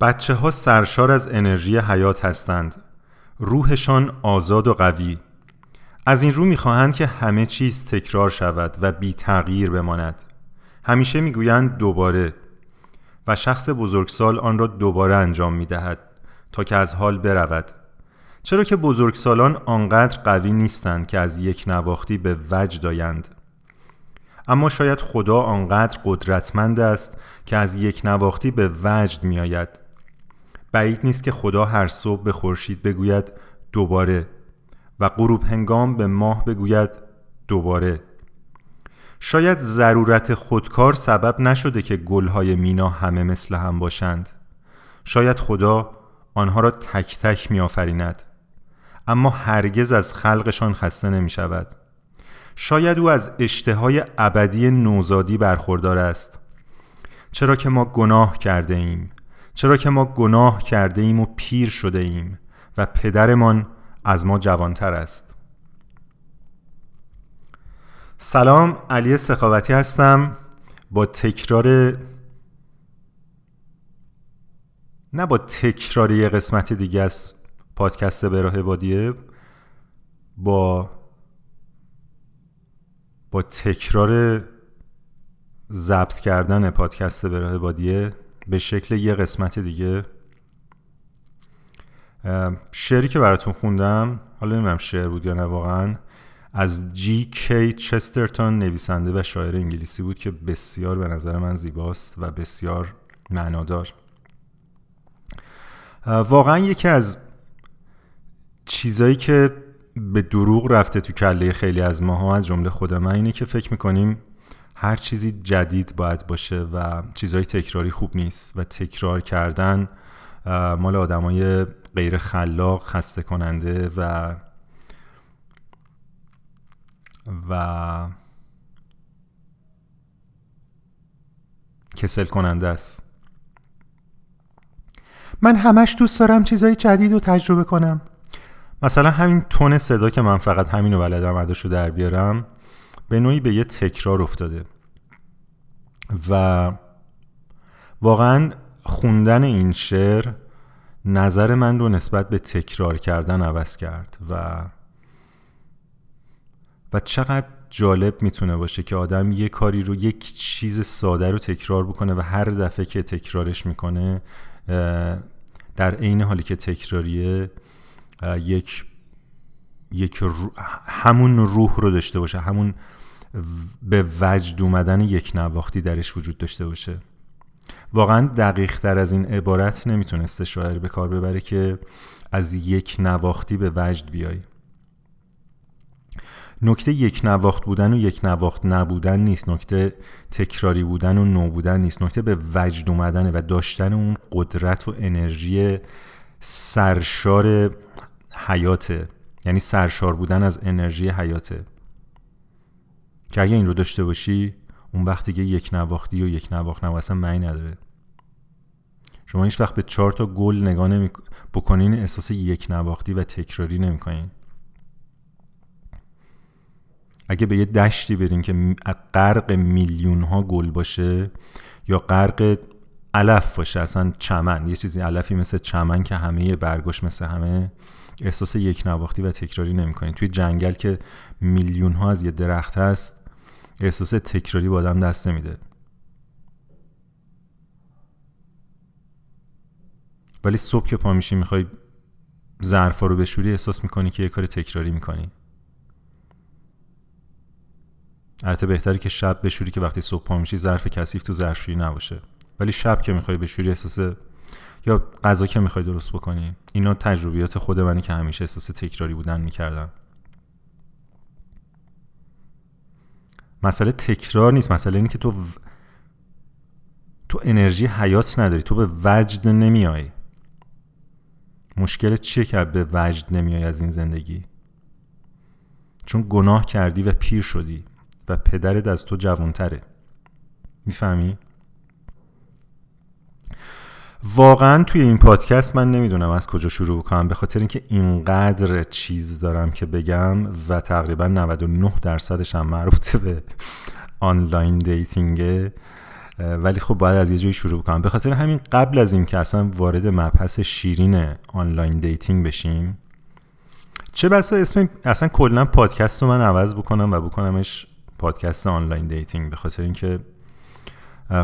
بچه ها سرشار از انرژی حیات هستند. روحشان آزاد و قوی. از این رو می‌خواهند که همه چیز تکرار شود و بی تغییر بماند. همیشه می‌گویند دوباره و شخص بزرگسال آن را دوباره انجام می‌دهد تا که از حال برود. چرا که بزرگسالان آنقدر قوی نیستند که از یک نواختی به وجد آیند؟ اما شاید خدا آنقدر قدرتمند است که از یک نواختی به وجد می آید بعید نیست که خدا هر صبح به خورشید بگوید دوباره و غروب هنگام به ماه بگوید دوباره. شاید ضرورت خودکار سبب نشده که گلهای مینا همه مثل هم باشند. شاید خدا آنها را تک تک می آفریند اما هرگز از خلقشان خسته نمی شود شاید او از اشتهای ابدی نوزادی برخوردار است. چرا که ما گناه کرده ایم. چرا که ما گناه کرده ایم و پیر شده ایم و پدرمان از ما جوانتر است. سلام علی سخاوتی هستم. با تکرار نه با تکرار یه قسمت دیگه از پادکست به راه بادیه با با تکرار ضبط کردن پادکست به راه بادیه. به شکل یه قسمت دیگه. شعری که براتون خوندم حالا نمی‌دونم شعر بود یا نه واقعا از جی کی چسترتون نویسنده و شاعر انگلیسی بود که بسیار به نظر من زیباست و بسیار معنادار. واقعا یکی از چیزایی که به دروغ رفته تو کله خیلی از ماها از جمله خود من اینه که فکر می‌کنیم هر چیزی جدید باید باشه و چیزهای تکراری خوب نیست و تکرار کردن مال آدمای غیر خلاق خسته کننده و و کسل کننده است. من همش دوست دارم چیزهای جدید رو تجربه کنم. مثلا همین تون صدا که من فقط همین رو بلدم رو در بیارم. به نوعی به یه تکرار افتاده. و واقعا خوندن این شعر نظر من رو نسبت به تکرار کردن عوض کرد و و چقدر جالب می‌تونه باشه که آدم یه کاری رو یک چیز ساده رو تکرار بکنه و هر دفعه که تکرارش می‌کنه در عین حالی که تکراریه یک یک همون روح رو داشته باشه همون به وجد اومدن یک نواختی درش وجود داشته باشه. واقعا دقیق تر از این عبارت نمی‌تونسته شاعر به کار ببره که از یک نواختی به وجد بیای. نکته یک نواخت بودن و یک نواخت نبودن نیست. نکته تکراری بودن و نو بودن نیست. نکته به وجد اومدن و داشتن اون قدرت و انرژی سرشار حیاته. یعنی سرشار بودن از انرژی حیاته. که اگه این رو داشته باشی اون وقتی که یک نواختی و یک نواخت اصلا معنی نداره. شما هیچ وقت به چهار تا گل نگاه نمی بکنین احساس یک نواختی و تکراری نمی‌کنین اگه به یه دشتی برین که غرق میلیون ها گل باشه یا غرق علف باشه اصلا چمن یه چیزی علفی مثل چمن که همه برگاش مثل همه احساس یک نواختی و تکراری نمی‌کنین توی جنگل که میلیون ها از یه درخت هست احساس تکراری با آدم دست نمیده. ولی صبح که پا میشی می‌خوای ظرفا رو بشوری احساس می‌کنی که یه کار تکراری می‌کنی. البته بهتری که شب بشوری که وقتی صبح پا میشی ظرف کثیف تو ظرفشویی نباشه. ولی شب که می‌خوای بشوری احساس یا غذا که می‌خوای درست بکنی اینا تجربیات خود منی که همیشه احساس تکراری بودن می‌کردم مسئله تکرار نیست مسئله اینه که تو تو انرژی حیات نداری تو به وجد نمیای. مشکل چیه که به وجد نمیای از این زندگی؟ چون گناه کردی و پیر شدی و پدرت از تو جوانتره. می‌فهمی؟ واقعا توی این پادکست من نمی‌دونم از کجا شروع کنم به خاطر اینکه اینقدر چیز دارم که بگم و تقریبا 99 درصدش هم مربوط به online dating ه ولی خب باید از یه جایی شروع کنم. به خاطر همین قبل از این که اصلا وارد مبحث شیرین online dating بشیم چه بسا اسم اصلا کلا پادکست رو من عوض بکنم و بکنمش پادکست online dating. به خاطر اینکه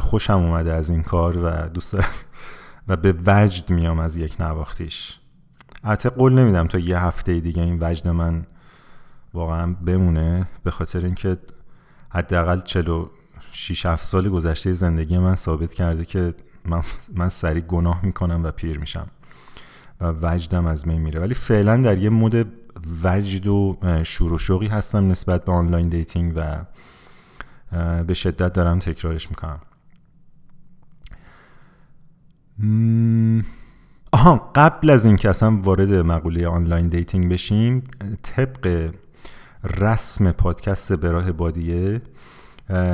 خوشم اومده از این کار و دوست و به وجد میام از یک نواختیش. البته قول نمیدم تا یه هفته دیگه این وجد من واقعا بمونه به خاطر اینکه حداقل 46 7 سال گذشته زندگی من ثابت کرده که من من سریع گناه می‌کنم و پیر میشم و وجدم از می میره. ولی فعلا در یه mood وجد و شور و شوقی هستم نسبت به online dating و به شدت دارم تکرارش می‌کنم. آها قبل از اینکه اصلا وارد مقوله online dating بشیم طبق رسم پادکست به راه بادیه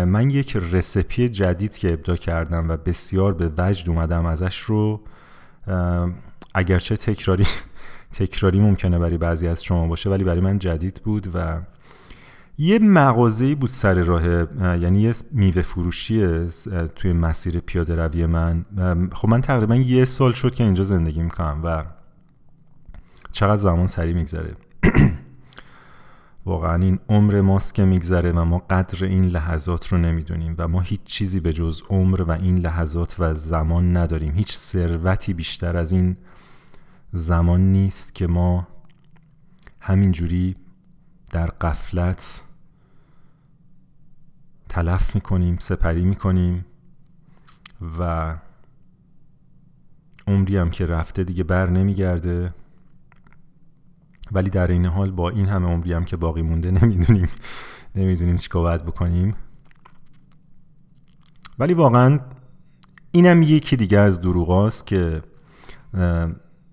من یک recipe جدید که ابداع کردم و بسیار به وجد اومدم ازش رو اگرچه تکراری تکراری ممکنه برای بعضی از شما باشه ولی برای من جدید بود و یه مغازه‌ای بود سر راه یعنی یه میوه فروشی توی مسیر پیاده روی من. خب من تقریبا یه سال شد که اینجا زندگی می‌کنم و چقدر زمان سریع میگذره. واقعا این عمر ماست که میگذره و ما قدر این لحظات رو نمی‌دونیم و ما هیچ چیزی به جز عمر و این لحظات و زمان نداریم. هیچ ثروتی بیشتر از این زمان نیست که ما همینجوری در قفلت تلف می‌کنیم سپری می‌کنیم و عمری هم که رفته دیگه بر نمیگرده. ولی در این حال با این همه عمری هم که باقی مونده نمی‌دونیم نمی‌دونیم چیکار باید بکنیم. ولی واقعا اینم یکی دیگه از دروغاست که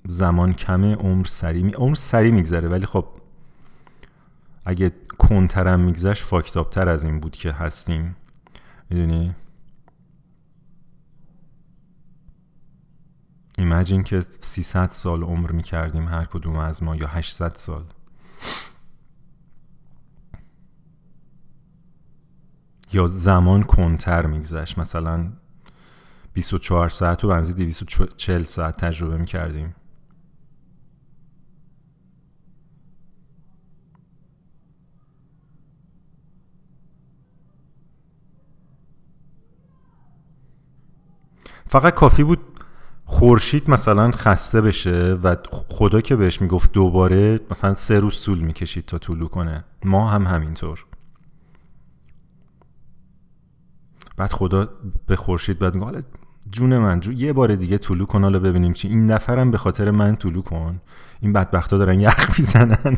زمان کمه عمر سری می... عمر سری میگذره. ولی خب اگه کنترم میگذشت فاکتابتر از این بود که هستیم. می‌دونی؟ ایمجین که 300 سال عمر می‌کردیم هر کدوم از ما یا 800 سال. یا زمان کنتر میگذشت. مثلا 24 ساعت و بنزی 240 ساعت تجربه می‌کردیم. فقط کافی بود خورشید مثلا خسته بشه و خدا که بهش می‌گفت دوباره مثلا سه روز طول می‌کشید تا طولو کنه. ما هم همینطور. بعد خدا به خورشید بعد میگه جون من جو یه بار دیگه طولو کن حالا ببینیم چی. این نفرم به خاطر من طولو کن. این بدبختا دارن یخ می‌زنن.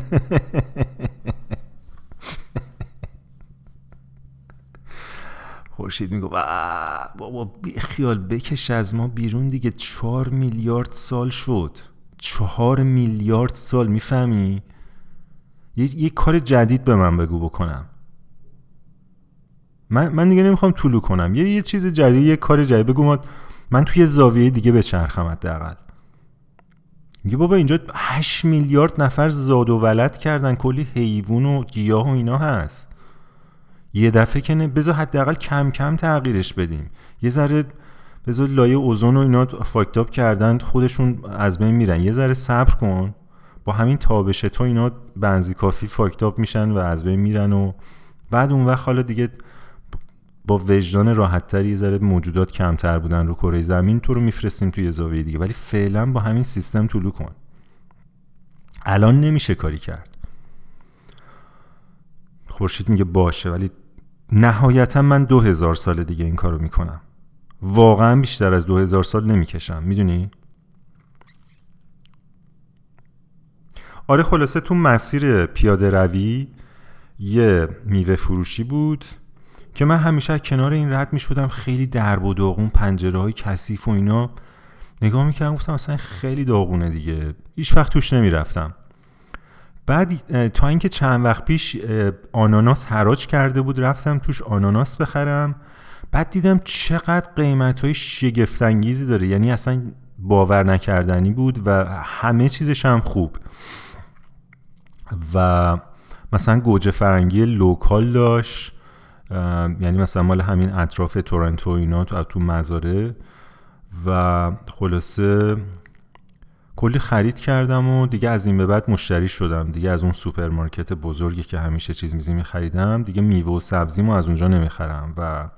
خورشید میگو بابا خیال بکش از ما بیرون دیگه چهار میلیارد سال شد. چهار میلیارد سال می‌فهمی؟ یه،, یه کار جدید به من بگو بکنم. من, من دیگه نمی‌خوام طولو کنم. یه یه چیز جدید یه کار جدید بگو. ما من توی زاویه دیگه به چرخم حداقل. میگه بابا اینجا 8 میلیارد نفر زاد و ولد کردن. کلی حیوان و گیاه و اینا هست. یه دفعه که بذار حداقل کم کم تغییرش بدیم. یه ذره بذار لایه اوزون و اینا فاکتاب کردن خودشون از بین میرن. یه ذره صبر کن. با همین تابش تو اینا بنزی کافی فاکتاب میشن و از بین میرن و بعد اون وقت حالا دیگه با وجدان راحتتر یه ذره موجودات کمتر بودن رو کره زمین تو رو میفرستیم توی زاویه دیگه. ولی فعلا با همین سیستم طولو کن. الان نمیشه کاری کرد. خورشید میگه باشه ولی نهایتا من دو هزار سال دیگه این کارو می‌کنم. واقعا بیشتر از دو هزار سال نمی‌کشم می‌دونی؟ آره خلاصه تو مسیر پیاده روی یه میوه فروشی بود که من همیشه کنار این رد می شدم خیلی درب و داغون پنجره های کثیف و اینا. نگاه می‌کردم گفتم اصلا خیلی داغونه دیگه. هیچ وقت توش نمی‌رفتم. بعد تا اینکه چند وقت پیش آناناس حراج کرده بود رفتم توش آناناس بخرم. بعد دیدم چقدر قیمت های شگفتانگیزی داره. یعنی اصلا باور نکردنی بود و همه چیزش هم خوب. و مثلا گوجه فرنگی local داشت. یعنی مثلا مال همین اطراف تورنتو اینا تو, تو مزاره. و خلاصه کلی خرید کردم و دیگه از این به بعد مشتری شدم. دیگه از اون سوپرمارکت بزرگی که همیشه چیز میزی میخریدم دیگه میوه و سبزیمو از اونجا نمی‌خرم. و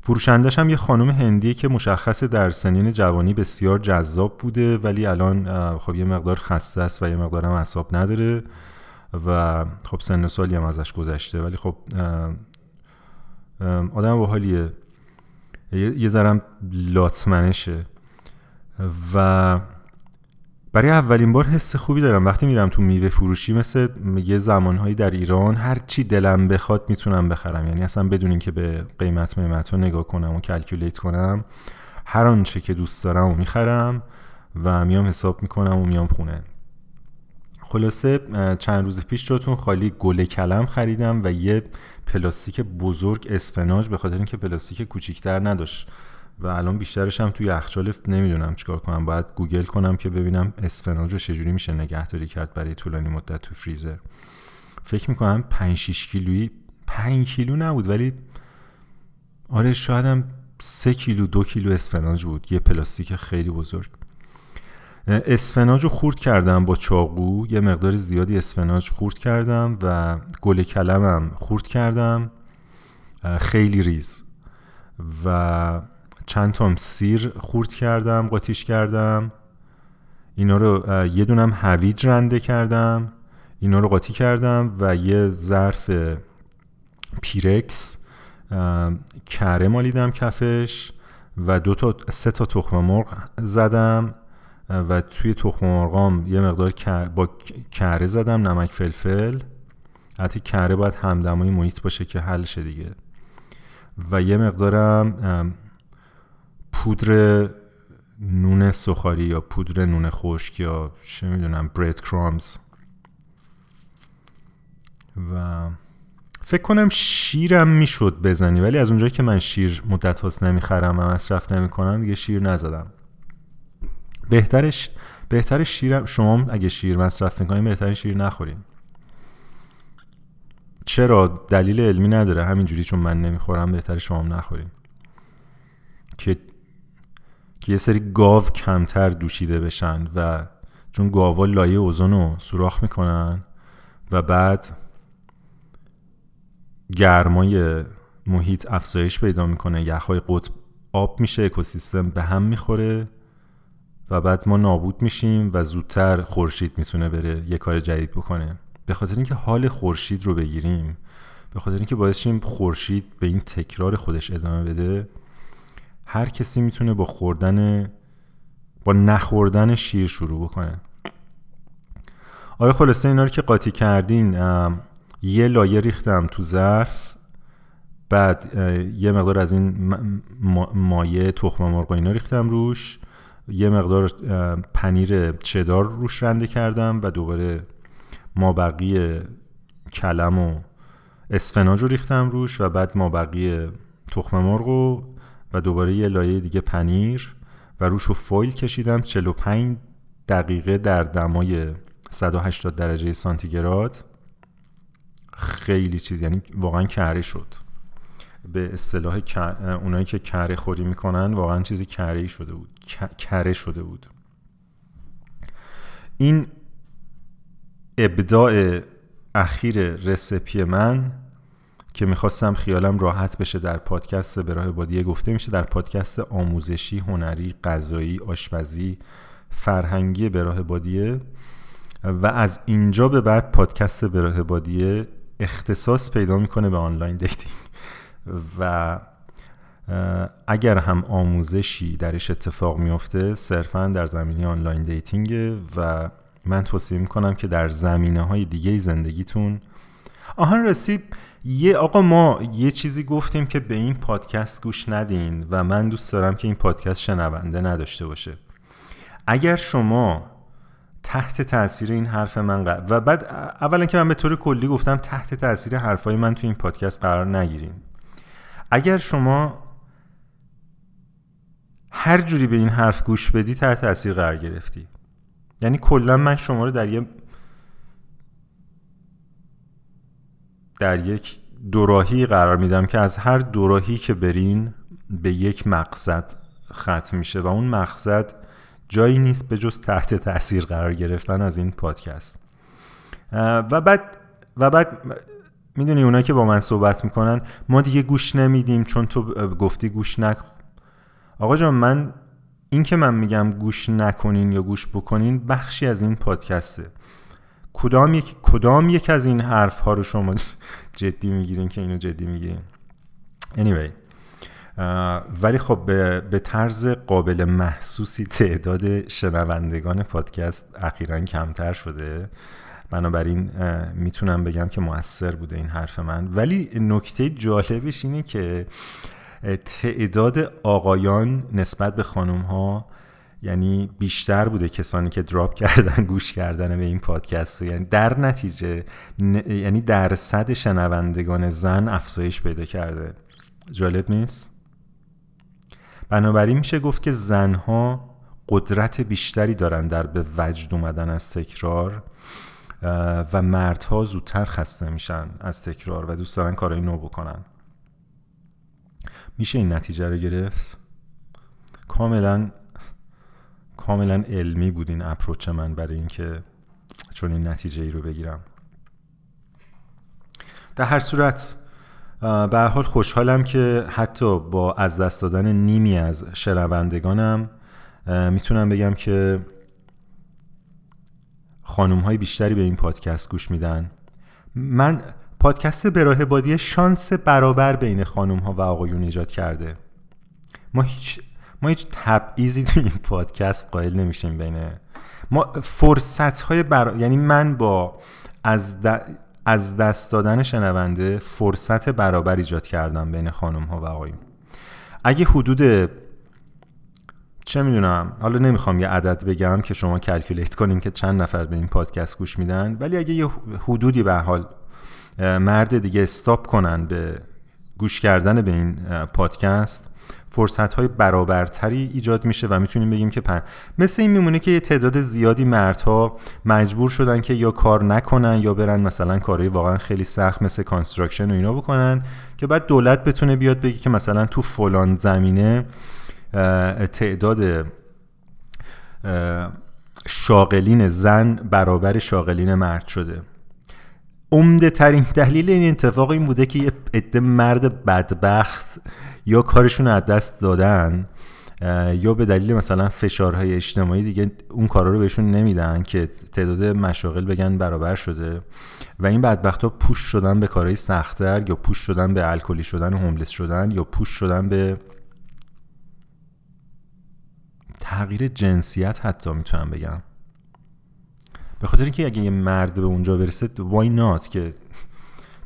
فروشندش هم یه خانم هندیه که مشخص در سنین جوانی بسیار جذاب بوده ولی الان خب یه مقدار خسته است و یه مقدار هم اصاب نداره و خب سن سالی هم ازش گذشته. ولی خب آدم حالیه یه ذرم لاتمنشه و برای اولین بار حس خوبی دارم. وقتی میرم تو میوه فروشی مثل یه زمانهایی در ایران هر چی دلم بخواد می‌تونم بخرم. یعنی اصلا بدون اینکه به قیمت میمت رو نگاه کنم و کلکولیت کنم هر آنچه که دوست دارم و می‌خرم و میام حساب می‌کنم و میام خونه. خلاصه چند روز پیش جاتون خالی گل کلم خریدم و یه پلاستیک بزرگ اسفناج به خاطر اینکه پلاستیک کوچیکتر نداشت. و الان بیشترش هم توی یخچال نمی‌دونم چیکار کنم. باید گوگل کنم که ببینم اسفناج رو چجوری میشه نگهداری کرد برای طولانی مدت تو فریزر. فکر می‌کنم 5 6 کیلویی 5 کیلو نبود ولی آره شاید هم 3 کیلو دو کیلو اسفناج بود. یه پلاستیک خیلی بزرگ. اسفناج رو خورد کردم با چاقو. یه مقدار زیادی اسفناج خورد کردم و گل کلمم خورد کردم. خیلی ریز. و چند تا سیر خورد کردم قاطیش کردم. اینا رو یه دونم هویج رنده کردم. اینا رو قاطی کردم و یه ظرف پیرکس کره مالیدم کفش و دو تا سه تا تخم مرغ زدم. و توی تخم مرغام یه مقدار با کره زدم نمک فلفل. حتی کره باید همدمای محیط باشه که حل شه دیگه. و یه مقدارم پودر نون سخاری یا پودر نون خشک یا چه می‌دونم برید کرامز و فکر کنم شیرم می‌شد بزنی ولی از اونجایی که من شیر مدت هاست نمی‌خرم و مصرف نمی‌کنم دیگه شیر نزدم. بهترش بهتر شیر شما اگه شیر مصرف می‌کنین بهتر شیر نخورین. چرا؟ دلیل علمی نداره. همینجوری چون من نمی‌خورم بهتر شما نخورین. که که یه سری گاو کمتر دوشیده بشن و چون گاوا لایه اوزون رو سوراخ می‌کنن و بعد گرمای محیط افزایش پیدا می‌کنه یخهای قطب آب میشه اکوسیستم به هم می‌خوره و بعد ما نابود میشیم و زودتر خورشید می‌تونه بره یه کار جدید بکنه. به خاطر اینکه حال خورشید رو بگیریم به خاطر اینکه باعث شیم خورشید به این تکرار خودش ادامه بده هر کسی می‌تونه با خوردن با نخوردن شیر شروع بکنه. آره خلاصه اینا رو که قاطی کردین یه لایه ریختم تو ظرف بعد یه مقدار از این مایه تخم مرغ اینا ریختم روش. یه مقدار پنیر چدار روش رنده کردم و دوباره مابقی کلم و اسفناج رو ریختم روش و بعد مابقی تخم مرغ و و دوباره یه لایه دیگه پنیر و روش رو فویل کشیدم 45 دقیقه در دمای 180 درجه سانتیگراد. خیلی چیز یعنی واقعا کره شد. به اصطلاح اونایی که کره خوری می‌کنن واقعا چیزی کره شده بود. کره شده بود. این ابداع اخیر recipe من که می‌خواستم خیالم راحت بشه در پادکست به راه بادیه گفته میشه در پادکست آموزشی هنری غذایی آشپزی فرهنگی به راه بادیه. و از اینجا به بعد پادکست به راه بادیه اختصاص پیدا می‌کنه به online dating. و اگر هم آموزشی درش اتفاق میفته صرفا در زمینه online dating. و من توصیه می‌کنم که در زمینه های دیگه زندگیتون. آهان رسید یه آقا ما یه چیزی گفتیم که به این پادکست گوش ندین و من دوست دارم که این پادکست شنونده نداشته باشه. اگر شما تحت تاثیر این حرف من قرار و بعد اولا که من به طور کلی گفتم تحت تاثیر حرفای من تو این پادکست قرار نگیرین. اگر شما هر جوری به این حرف گوش بدی تحت تاثیر قرار گرفتی. یعنی کلا من شما رو در یه در یک دوراهی قرار میدم که از هر دوراهی که برین به یک مقصد ختم میشه و اون مقصد جایی نیست به جز تحت تاثیر قرار گرفتن از این پادکست. و بعد و بعد می‌دونی اونایی که با من صحبت می‌کنن ما دیگه گوش نمیدیم چون تو گفتی گوش نک آقا جان من این که من میگم گوش نکنین یا گوش بکنین بخشی از این پادکسته. کدام یک کدام یک از این حرف ها رو شما جدی می‌گیرین که اینو جدی می‌گیرین؟ Anyway ولی خب به, به طرز قابل محسوسی تعداد شنوندگان پادکست اخیرا کمتر شده. بنابراین می‌تونم بگم که موثر بوده این حرف من. ولی نکته جالبش اینه که تعداد آقایان نسبت به خانم ها یعنی بیشتر بوده کسانی که دراپ کردن گوش کردن به این پادکست و یعنی در نتیجه یعنی درصد شنوندگان زن افزایش پیدا کرده. جالب نیست؟ بنابراین میشه گفت که زنها قدرت بیشتری دارن در به وجد اومدن از تکرار و مردها زودتر خسته میشن از تکرار و دوست دارن کارهای نو بکنن. میشه این نتیجه رو گرفت؟ کاملا کاملا علمی بود این اپروچ من برای اینکه چون این نتیجه ای رو بگیرم. در هر صورت به حال خوشحالم که حتی با از دست دادن نیمی از شنوندگانم می‌تونم بگم که خانوم های بیشتری به این پادکست گوش میدن. من پادکست براه بادی شانس برابر بین خانوم ها و آقایون ایجاد کرده. ما هیچ ما هیچ تبعیضی تو این پادکست قائل نمیشیم بین ما فرصت های بر... یعنی من با از, از دست دادن شنونده فرصت برابر ایجاد کردم بین خانم ها و آقایون. اگه حدود چه می‌دونم حالا نمی‌خوام یه عدد بگم که شما calculate کنین که چند نفر به این پادکست گوش میدن ولی اگه یه حدودی به حال مرد دیگه stop کنن به گوش کردن به این پادکست فرصت های برابرتری ایجاد میشه و می‌تونیم بگیم که پن... مثل این میمونه که یه تعداد زیادی مردها مجبور شدن که یا کار نکنن یا برن مثلا کارهای واقعا خیلی سخت مثل construction و اینا بکنن که بعد دولت بتونه بیاد بگی که مثلا تو فلان زمینه تعداد شاغلین زن برابر شاغلین مرد شده. عمده ترین دلیل این اتفاق این بوده که یه عده مرد بدبخت یا کارشون از دست دادن یا به دلیل مثلا فشارهای اجتماعی دیگه اون کارا رو بهشون نمیدن که تعداد مشاغل بگن برابر شده. و این بدبخت ها پوش شدن به کارهای سختتر یا پوش شدن به الکلی شدن و هوملس شدن یا پوش شدن به تغییر جنسیت حتی می‌تونم بگم. به خاطر اینکه اگه یه مرد به اونجا برسه وای نات که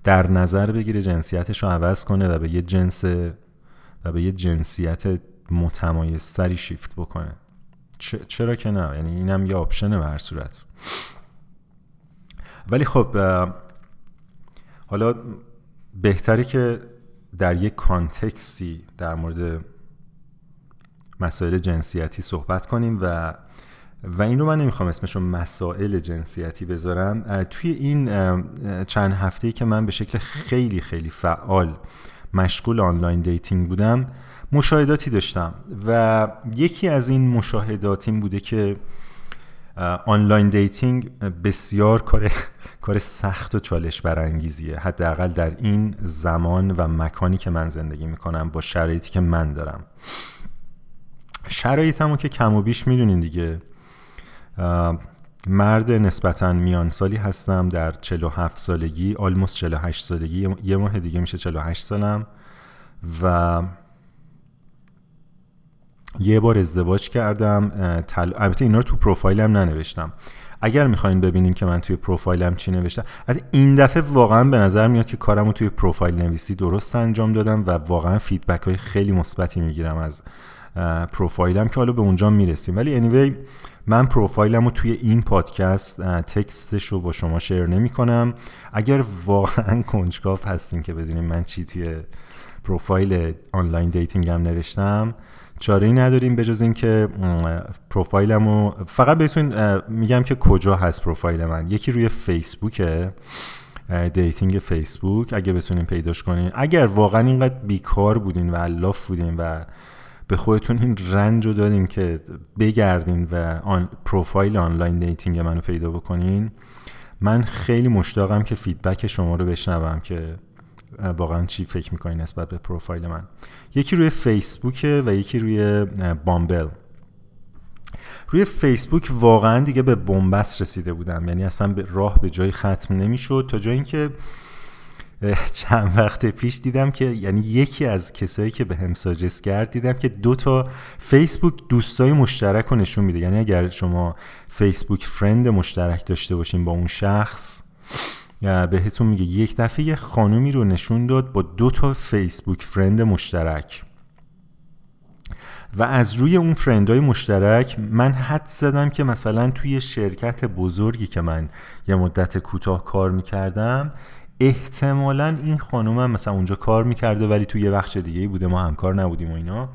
در نظر بگیره جنسیتش رو عوض کنه و به یه جنس و به یه جنسیت متمایزتری شیفت بکنه. چرا که نه؟ یعنی اینم یه آپشنه به هر صورت. ولی خب حالا بهتره که در یک context ی در مورد مسائل جنسیتی صحبت کنیم و و این رو من نمی‌خوام اسمش رو مسائل جنسیتی بذارم. توی این چند هفته که من به شکل خیلی خیلی فعال مشغول online dating بودم مشاهداتی داشتم و یکی از این مشاهدات این بوده که online dating بسیار کار کار سخت و چالش برانگیزیه. حداقل در این زمان و مکانی که من زندگی می‌کنم با شرایطی که من دارم. شرایطمو که کم و بیش می‌دونین دیگه. مرد نسبتا میان سالی هستم در 47 سالگی almost 48 سالگی. یه ماه دیگه میشه 48 سالم و یه بار ازدواج کردم. تل... البته اینا رو تو پروفایلم ننوشتم. اگر می‌خواین ببینین که من توی پروفایلم چی نوشتم. از این دفعه واقعا به نظر میاد که کارم رو توی پروفایل نویسی درست انجام دادم و واقعا فیدبک های خیلی مثبتی می‌گیرم از پروفایلم که حالا به اونجا می‌رسیم. ولی anyway من پروفایلم رو توی این پادکست تکستش رو با شما شیر نمی کنم اگر واقعا کنجکاف هستین که بدونیم من چی توی پروفایل online dating م نوشتم چاره ای نداریم به جز اینکه پروفایلم رو فقط بهتون میگم که کجا هست پروفایل من. یکی روی فیسبوکه dating فیسبوک اگه بتونین پیداش کنین. اگر واقعا اینقدر بیکار بودین و الاف بودین و به خودتون این رنج رو دادین که بگردین و آن پروفایل online dating منو پیدا بکنین. من خیلی مشتاقم که feedback شما رو بشنوم که واقعا چی فکر می‌کنین نسبت به پروفایل من. یکی روی فیسبوک و یکی روی بامبل. روی فیسبوک واقعا دیگه به بنبست رسیده بودم. یعنی اصلا به راه به جای ختم نمی‌شد تا جایی که چند وقت پیش دیدم که یعنی یکی از کسایی که به هم ساجست کرد دیدم که دو تا فیسبوک دوستای مشترک رو نشون میده. یعنی اگر شما فیسبوک فرند مشترک داشته باشین با اون شخص بهتون میگه یک دفعه خانومی رو نشون داد با دو تا فیسبوک فرند مشترک. و از روی اون فرندهای مشترک من حد زدم که مثلا توی شرکت بزرگی که من یه مدت کوتاه کار می‌کردم احتمالا این خانوم هم مثلا اونجا کار می‌کرده ولی توی یه بخش دیگه بوده. ما همکار نبودیم و اینا.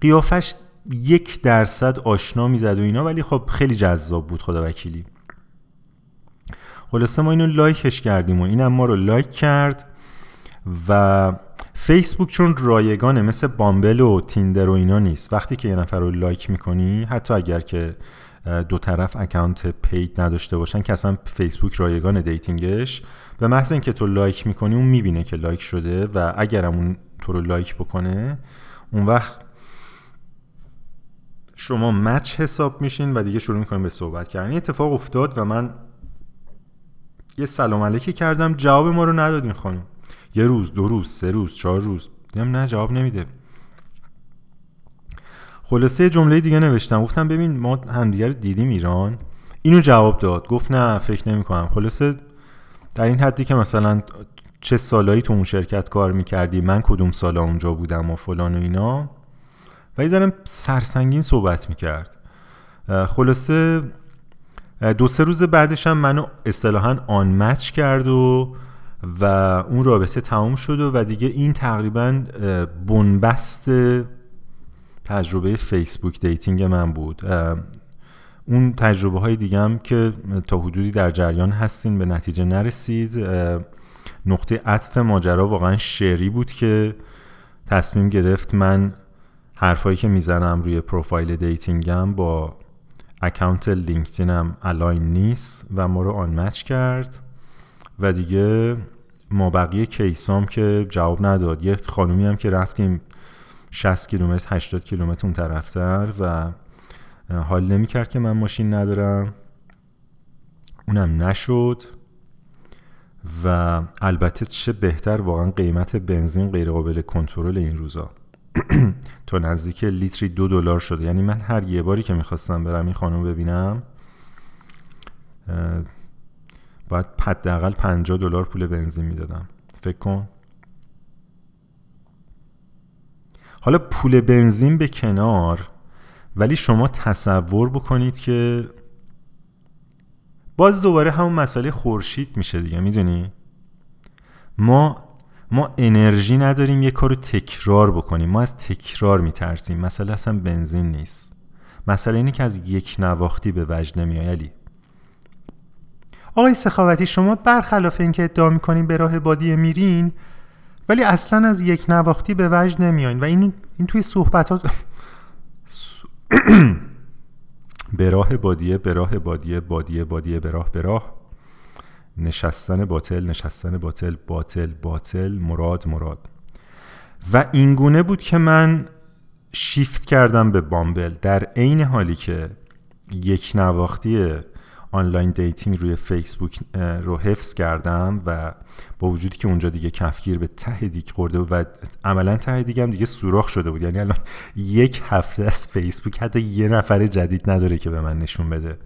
قیافش یک درصد آشنا می‌زد و اینا ولی خب خیلی جذاب بود خدا وکیلی. خلاصه ما اینو لایکش کردیم و اینم ما رو لایک کرد و فیسبوک چون رایگانه مثل بامبل و تیندر و اینا نیست. وقتی که یه نفر رو لایک می‌کنی حتی اگر که دو طرف اکانت paid نداشته باشن که اصلا فیسبوک رایگان dating ش به محض اینکه تو لایک می‌کنی اون می‌بینه که لایک شده و اگرم اون تو رو لایک بکنه اون وقت شما match حساب میشین و دیگه شروع می‌کنیم به صحبت کردن. اتفاق افتاد و من یه سلام علیکی کردم. جواب ما رو ندادین خانم. یه روز دو روز سه روز چهار روز. دیدم نه جواب نمیده. خلاصه جمله دیگه نوشتم. گفتم ببین ما همدیگه رو دیدیم ایران. اینو جواب داد. گفت نه فکر نمی کنم خلاصه در این حدی که مثلا چه سالایی تو اون شرکت کار می‌کردی من کدوم سالا اونجا بودم و فلان و اینا. و یه سرسنگین صحبت می‌کرد. خلاصه دو سه روز بعدش هم منو اصطلاحا unmatch کرد و و اون رابطه تمام شد و دیگه این تقریبا بنبست تجربه فیسبوک dating من بود. اون تجربه های دیگه هم که تا حدودی در جریان هستین به نتیجه نرسید نقطه عطف ماجرا واقعا شعری بود که تصمیم گرفت من حرفایی که می‌زنم روی پروفایل dating م با اکانت لینکدینم align نیست و ما رو unmatch کرد و دیگه ما بقیه case ام که جواب نداد. یه خانومی هم که رفتیم 60 کیلومتر 80 کیلومتر اون طرفتر و حال نمی کرد که من ماشین ندارم. اونم نشد. و البته چه بهتر واقعا قیمت بنزین غیر قابل کنترل این روزا. تا نزدیک لیتری دو دلار شده. یعنی من هر یه باری که می‌خواستم برم این خانم ببینم باید حداقل 50 دلار پول بنزین می‌دادم. فکر کن. حالا پول بنزین به کنار ولی شما تصور بکنید که باز دوباره همون مسئله خورشید میشه دیگه می‌دونی؟ ما ما انرژی نداریم یه کارو تکرار بکنیم ما از تکرار میترسیم. مسئله اصلا بنزین نیست. مسئله اینه که از یک نواختی به وجد نمیای علی. آقای سخاوتی شما برخلاف اینکه ادعا می‌کنین به راه بادیه میرین ولی اصلا از یک نواختی به وجد نمیاین. و این, این توی صحبتات به راه بادیه به راه بادیه بادیه بادیه به راه به راه. نشستن باطل نشستن باطل باطل باطل مراد مراد. و اینگونه بود که من شیفت کردم به بامبل. در عین حالی که یک نواختی online dating روی فیسبوک رو حفظ کردم و با وجودی که اونجا دیگه کفگیر به ته دیگ خورده و عملا ته دیگم دیگه سوراخ شده بود. یعنی الان یک هفته از فیسبوک حتی یه نفر جدید نداره که به من نشون بده.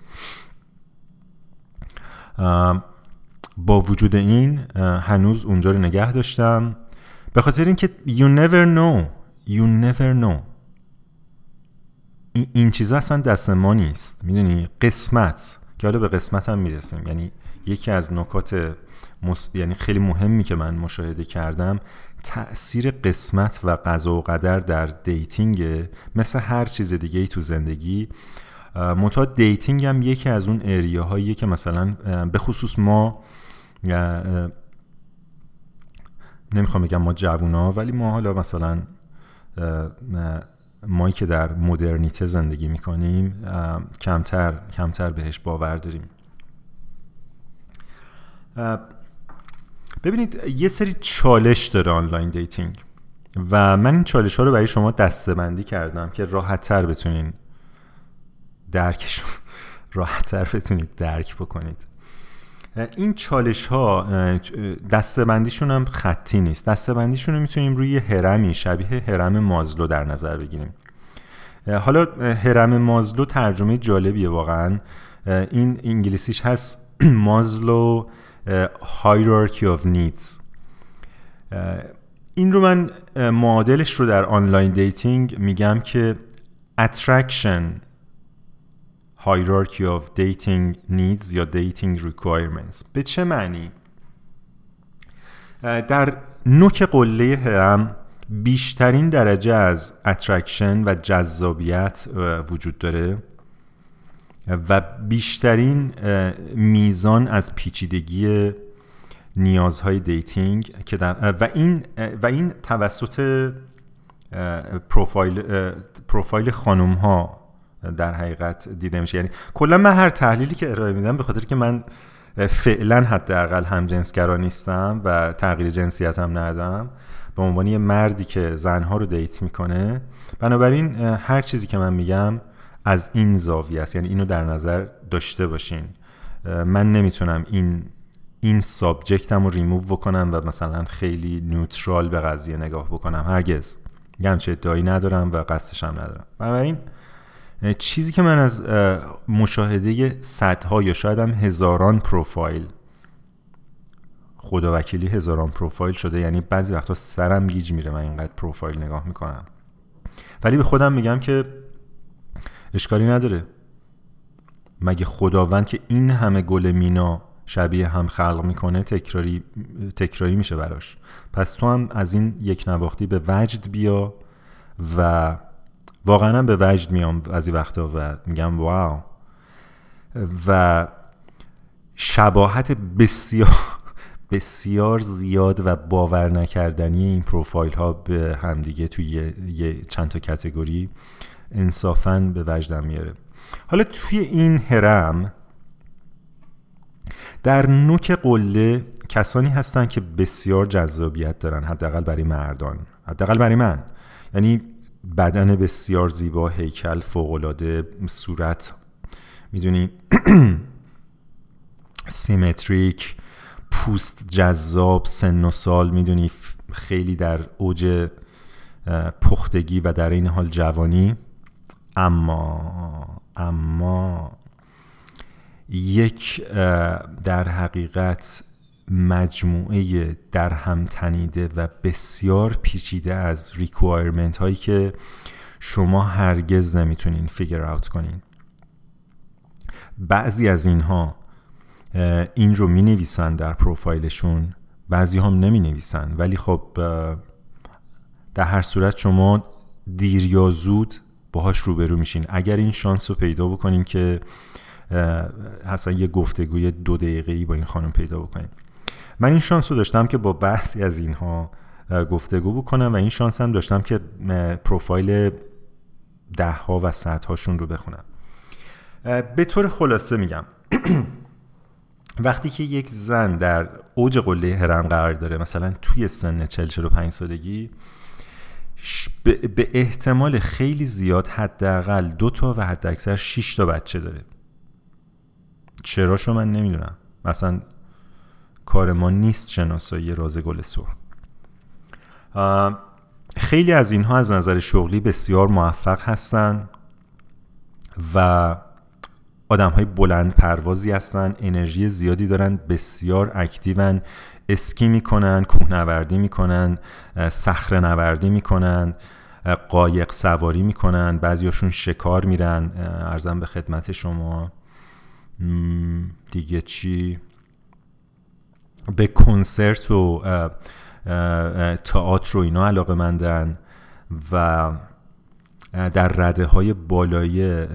با وجود این هنوز اونجا رو نگه داشتم. به خاطر اینکه you never know you never know. این چیزا اصلا دست ما نیست. می‌دونی؟ قسمت. که حالا به قسمت هم می‌رسیم. یعنی یکی از نکات یعنی خیلی مهمی که من مشاهده کردم تأثیر قسمت و قضا و قدر در dating مثل هر چیز دیگه ای تو زندگی. منتها dating هم یکی از اون area هاییه که مثلا به خصوص ما نمی‌خوام بگم ما جوونا ولی ما حالا مثلا مایی که در مدرنیته زندگی می‌کنیم کمتر کمتر بهش باور داریم. ببینید یه سری چالش داره online dating و من این چالش ها رو برای شما دسته بندی کردم که راحت تر بتونین راحت تر بتونید درک بکنید. این چالش ها دسته بندیشون هم خطی نیست. دسته بندیشون رو می‌تونیم روی هرمی شبیه هرم مازلو در نظر بگیریم. حالا هرم مازلو ترجمه جالبیه واقعا. این انگلیسیش هست Maslow hierarchy of needs. این رو من معادلش رو در online dating میگم که attraction hierarchy of dating needs یا dating requirements به چه معنی؟ در نوک قله هرم بیشترین درجه از attraction و جذابیت وجود داره و بیشترین میزان از پیچیدگی نیازهای dating که و این و این توسط پروفایل پروفایل خانم ها در حقیقت دیده میشه. یعنی کلا من هر تحلیلی که ارائه میدم به خاطر که من فعلا حداقل هم جنسگرا نیستم و تغییر جنسیت هم ندم به عنوان یه مردی که زنها رو دیت می‌کنه بنابراین هر چیزی که من میگم از این زاویه است. یعنی اینو در نظر داشته باشین. من نمی‌تونم این این subject م رو ریموو بکنم و مثلا خیلی neutral به قضیه نگاه بکنم. هرگز. یه همچه ادعایی ندارم و قصدش هم ندارم. بنابراین چیزی که من از مشاهده صدها یا شاید هم هزاران پروفایل خدا وکیلی هزاران پروفایل شده یعنی بعضی وقتا سرم گیج میره من اینقدر پروفایل نگاه می‌کنم. ولی به خودم میگم که اشکالی نداره. مگه خداوند که این همه گل مینا شبیه هم خلق می‌کنه تکراری, تکراری میشه براش؟ پس تو هم از این یک نواختی به وجد بیا و واقعا به وجد میام از این وقتا و میگم واو. و شباهت بسیار بسیار زیاد و باور نکردنی این پروفایل ها به همدیگه توی یه, چند تا کتگوری انصافا به وجدم میاره. حالا توی این هرم در نوک قله کسانی هستن که بسیار جذابیت دارن حداقل برای مردان حداقل برای من. یعنی بدن بسیار زیبا هیکل فوقالعاده صورت. می‌دونی؟ سیمتریک پوست جذاب سن و سال می‌دونی؟ خیلی در اوج پختگی و در این حال جوانی. اما اما یک در حقیقت مجموعه در هم تنیده و بسیار پیچیده از ریکوایرمنت هایی که شما هرگز نمی‌تونین فیگر اوت کنین. بعضی از اینها این رو می نویسن در پروفایلشون بعضی هم نمی نویسن ولی خب در هر صورت شما دیر یا زود باهاش روبرو میشین. اگر این شانس رو پیدا بکنین که اصلا یه گفتگوی دو دقیقه ای با این خانم پیدا بکنین من این شانس رو داشتم که با بحثی از اینها گفتگو بکنم و این شانس هم داشتم که پروفایل ده ها و صد هاشون رو بخونم. به طور خلاصه میگم وقتی که یک زن در اوج قله هرم قرار داره مثلا توی سن 40 45 سالگی به احتمال خیلی زیاد حداقل دو تا و حد اکثر 6 تا بچه داره. چراشو من نمی‌دونم. مثلا کار ما نیست شناسایی راز گل سرخ. خیلی از اینها از نظر شغلی بسیار موفق هستن و آدم های بلند پروازی هستن انرژی زیادی دارن بسیار اکتیون اسکی می‌کنن کوهنوردی می‌کنن صخره نوردی می‌کنن قایق سواری می‌کنن بعضیاشون شکار میرن ارزم به خدمت شما. دیگه چی؟ به کنسرت و تئاتر و اینا علاقه مندن و در رده های بالایی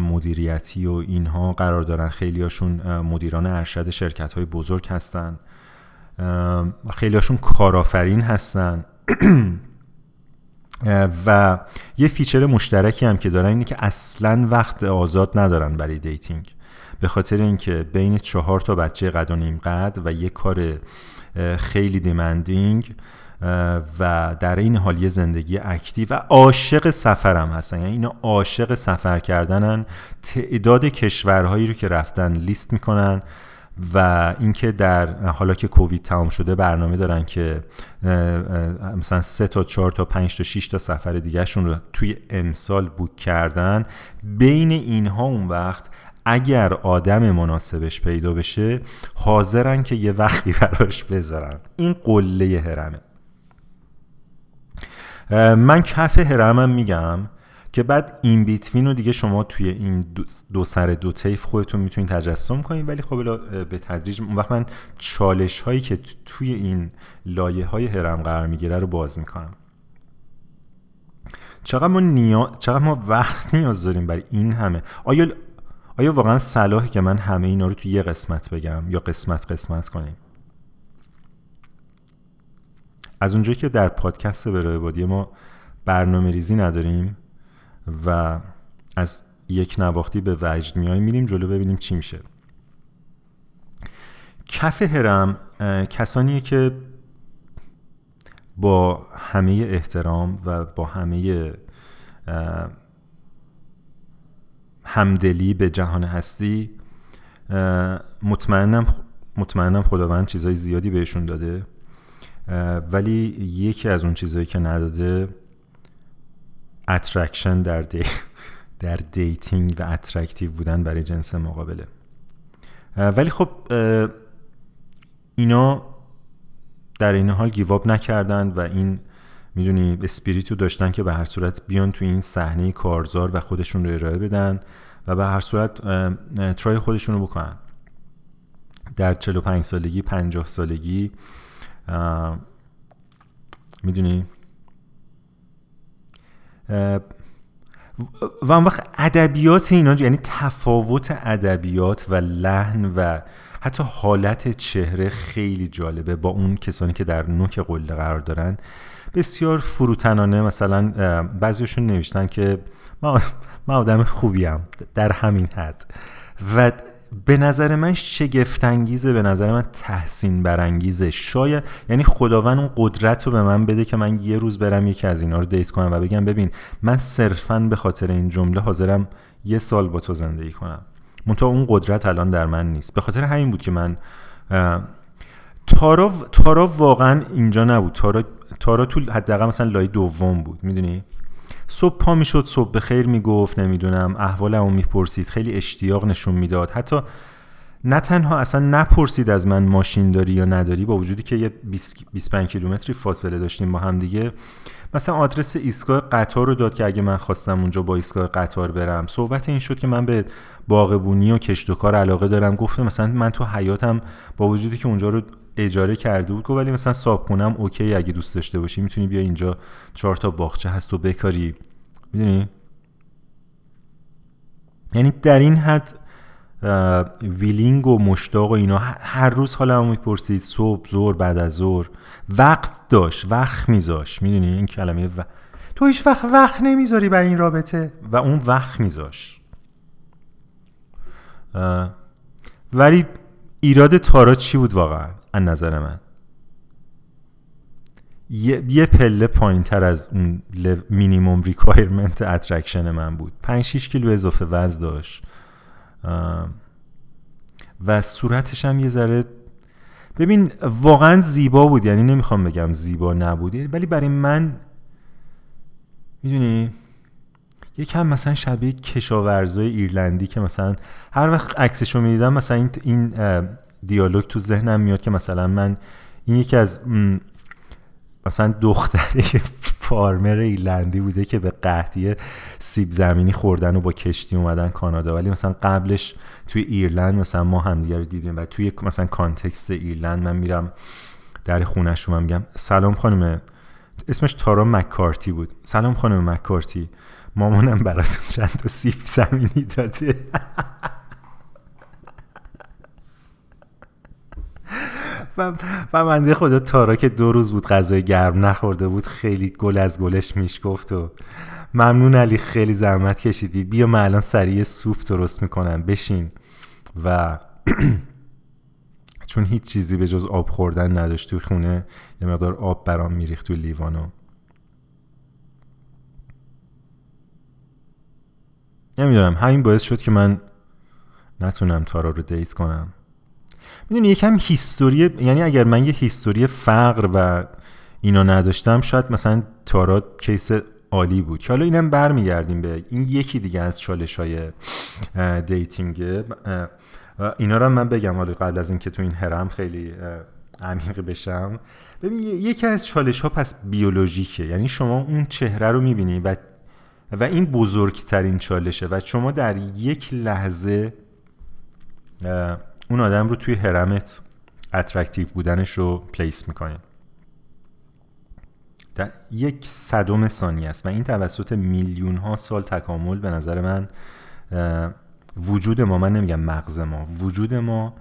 مدیریتی و اینها قرار دارن. خیلی هاشون مدیران ارشد شرکت های بزرگ هستن. خیلی هاشون کارآفرین هستن. و یه feature مشترکی هم که دارن اینه که اصلا وقت آزاد ندارن برای dating. به خاطر اینکه بین چهار تا بچه قد و نیم قد و یه کار خیلی دیمندینگ و در این حال یه زندگی اکتیو و عاشق سفرم هستن. یعنی اینا عاشق سفر کردنن. تعداد کشورهایی رو که رفتن لیست می‌کنن و اینکه در حالا که کووید تمام شده برنامه دارن که مثلا سه تا چهار تا پنج تا 6 تا سفر دیگهشون رو توی امسال بوک کردن. بین اینها اون وقت اگر آدم مناسبش پیدا بشه حاضرن که یه وقتی براش بذارن. این قله هرمه من کف هرمم میگم که بعد این بیتوین رو دیگه شما توی این دو سر دو تیف خودتون می‌تونید تجسم کنید ولی خب به تدریج اون وقت من چالش هایی که توی این لایه های هرم قرار می‌گیره رو باز می‌کنم. چقدر ما, نیا... چقدر ما وقت نیاز داریم برای این همه؟ آیا آیا واقعا صلاحه که من همه اینا رو توی یه قسمت بگم یا قسمت قسمت کنیم؟ از اونجایی که در پادکست برای بادی ما برنامه ریزی نداریم و از یک نواختی به وجد میایم میریم جلو ببینیم چی میشه. کف هرم کسانیه که با همه احترام و با همه همدلی به جهان هستی مطمئنم مطمئنم خداوند چیزای زیادی بهشون داده ولی یکی از اون چیزهایی که نداده attraction در دی در dating و attractive بودن برای جنس مقابله. ولی خب اینا در این حال give up نکردن و این می‌دونی spirit و داشتن که به هر صورت بیان تو این صحنه کارزار و خودشون رو ارائه بدن و به هر صورت ترای خودشون رو بکنن. در 45 سالگی 50 سالگی می‌دونی؟ و اون وقت ادبیات اینا یعنی تفاوت ادبیات و لحن و حتی حالت چهره خیلی جالبه با اون کسانی که در نوک قله قرار دارن. بسیار فروتنانه مثلا بعضیشون نوشتن که ما, ما آدم خوبیم در همین حد. و به نظر من شگفتانگیزه به نظر من تحسین برانگیزه شاید یعنی خداوند اون قدرت رو به من بده که من یه روز برم یکی از اینا رو دیت کنم و بگم ببین من صرفا به خاطر این جمله حاضرم یه سال با تو زندگی کنم. منتها اون قدرت الان در من نیست. به خاطر همین بود که من تارا تارا واقعا اینجا نبود. تارا تارا تو حداقل مثلا لای دوم بود می‌دونی؟ صبح پا می‌شد صبح به خیر می‌گفت نمی‌دونم احوالمو می‌پرسید خیلی اشتیاق نشون می‌داد. حتی نه تنها اصلا نپرسید از من ماشین داری یا نداری با وجودی که یه 25 کیلومتری فاصله داشتیم با هم دیگه. مثلا آدرس ایستگاه قطار رو داد که اگه من خواستم اونجا با ایستگاه قطار برم. صحبت این شد که من به باغبونی و کشت و کار علاقه دارم. گفتم مثلا من تو حیاتم با وجودی که اونجا رو اجاره کرده بود گفت ولی مثلا صابخونم okay اگه دوست داشته باشی می‌تونی بیا اینجا چهار تا باغچه هست و بکاری. می‌دونی؟ یعنی در این حد willing و مشتاق و اینا هر روز حالا هم می‌پرسید صبح ظهر بعد از ظهر وقت داشت وقت میذاش. می‌دونی؟ این کلمه و... تو هیچ وقت وقت نمی‌ذاری برای این رابطه. و اون وقت میذاش. ولی ایراد تارا چی بود واقعا؟ از نظر من. یه, یه پله پایین تر از اون minimum requirement attraction من بود. 5 6 کیلو اضافه وزن داشت. و صورتش هم یه ذره ببین واقعا زیبا بود. یعنی نمی‌خوام بگم زیبا نبود. ولی برای من می‌دونی؟ یکم مثلا شبیه کشاورزای ایرلندی که مثلا هر وقت عکسشو می‌دیدم مثلا این, این دیالوگ تو ذهنم میاد که مثلا من این یکی از مثلا دختری farmer ایرلندی بوده که به قحطی سیب زمینی خوردن و با کشتی اومدن کانادا. ولی مثلا قبلش توی ایرلند مثلا ما همدیگه رو دیدیم و توی مثلا context ایرلند من میرم در خونش رو میگم سلام خانم. اسمش تارا مکارتی بود. سلام خانم مکارتی. مامانم براتون چند تا سیب زمینی داده. و, و منده خدا تارا که دو روز بود غذای گرم نخورده بود خیلی گل از گلش میش گفت و ممنون علی خیلی زحمت کشیدی. بیا من الان سریع سوپ درست می‌کنم. بشین. و چون هیچ چیزی به جز آب خوردن نداشت توی خونه یه مقدار آب برام میریخت توی لیوانو نمی‌دونم. همین باعث شد که من نتونم تارا رو date کنم. می‌دونی یکم history یعنی اگر من یه history فقر و اینا نداشتم شاید مثلا تارا case عالی بود. که حالا اینم برمیگردیم به این یکی دیگه از چالش های dating اینا رو من بگم. حالا قبل از اینکه تو این هرم خیلی عمیق بشم. ببین یکی از چالش ها پس بیولوژیکه. یعنی شما اون چهره رو می‌بینی و و این بزرگترین چالشه و شما در یک لحظه اون آدم رو توی هرمت attractive بودنش رو place می‌کنه. در یک صدم ثانیه است و این توسط میلیون ها سال تکامل به نظر من وجود ما من نمیگم مغز ما وجود ما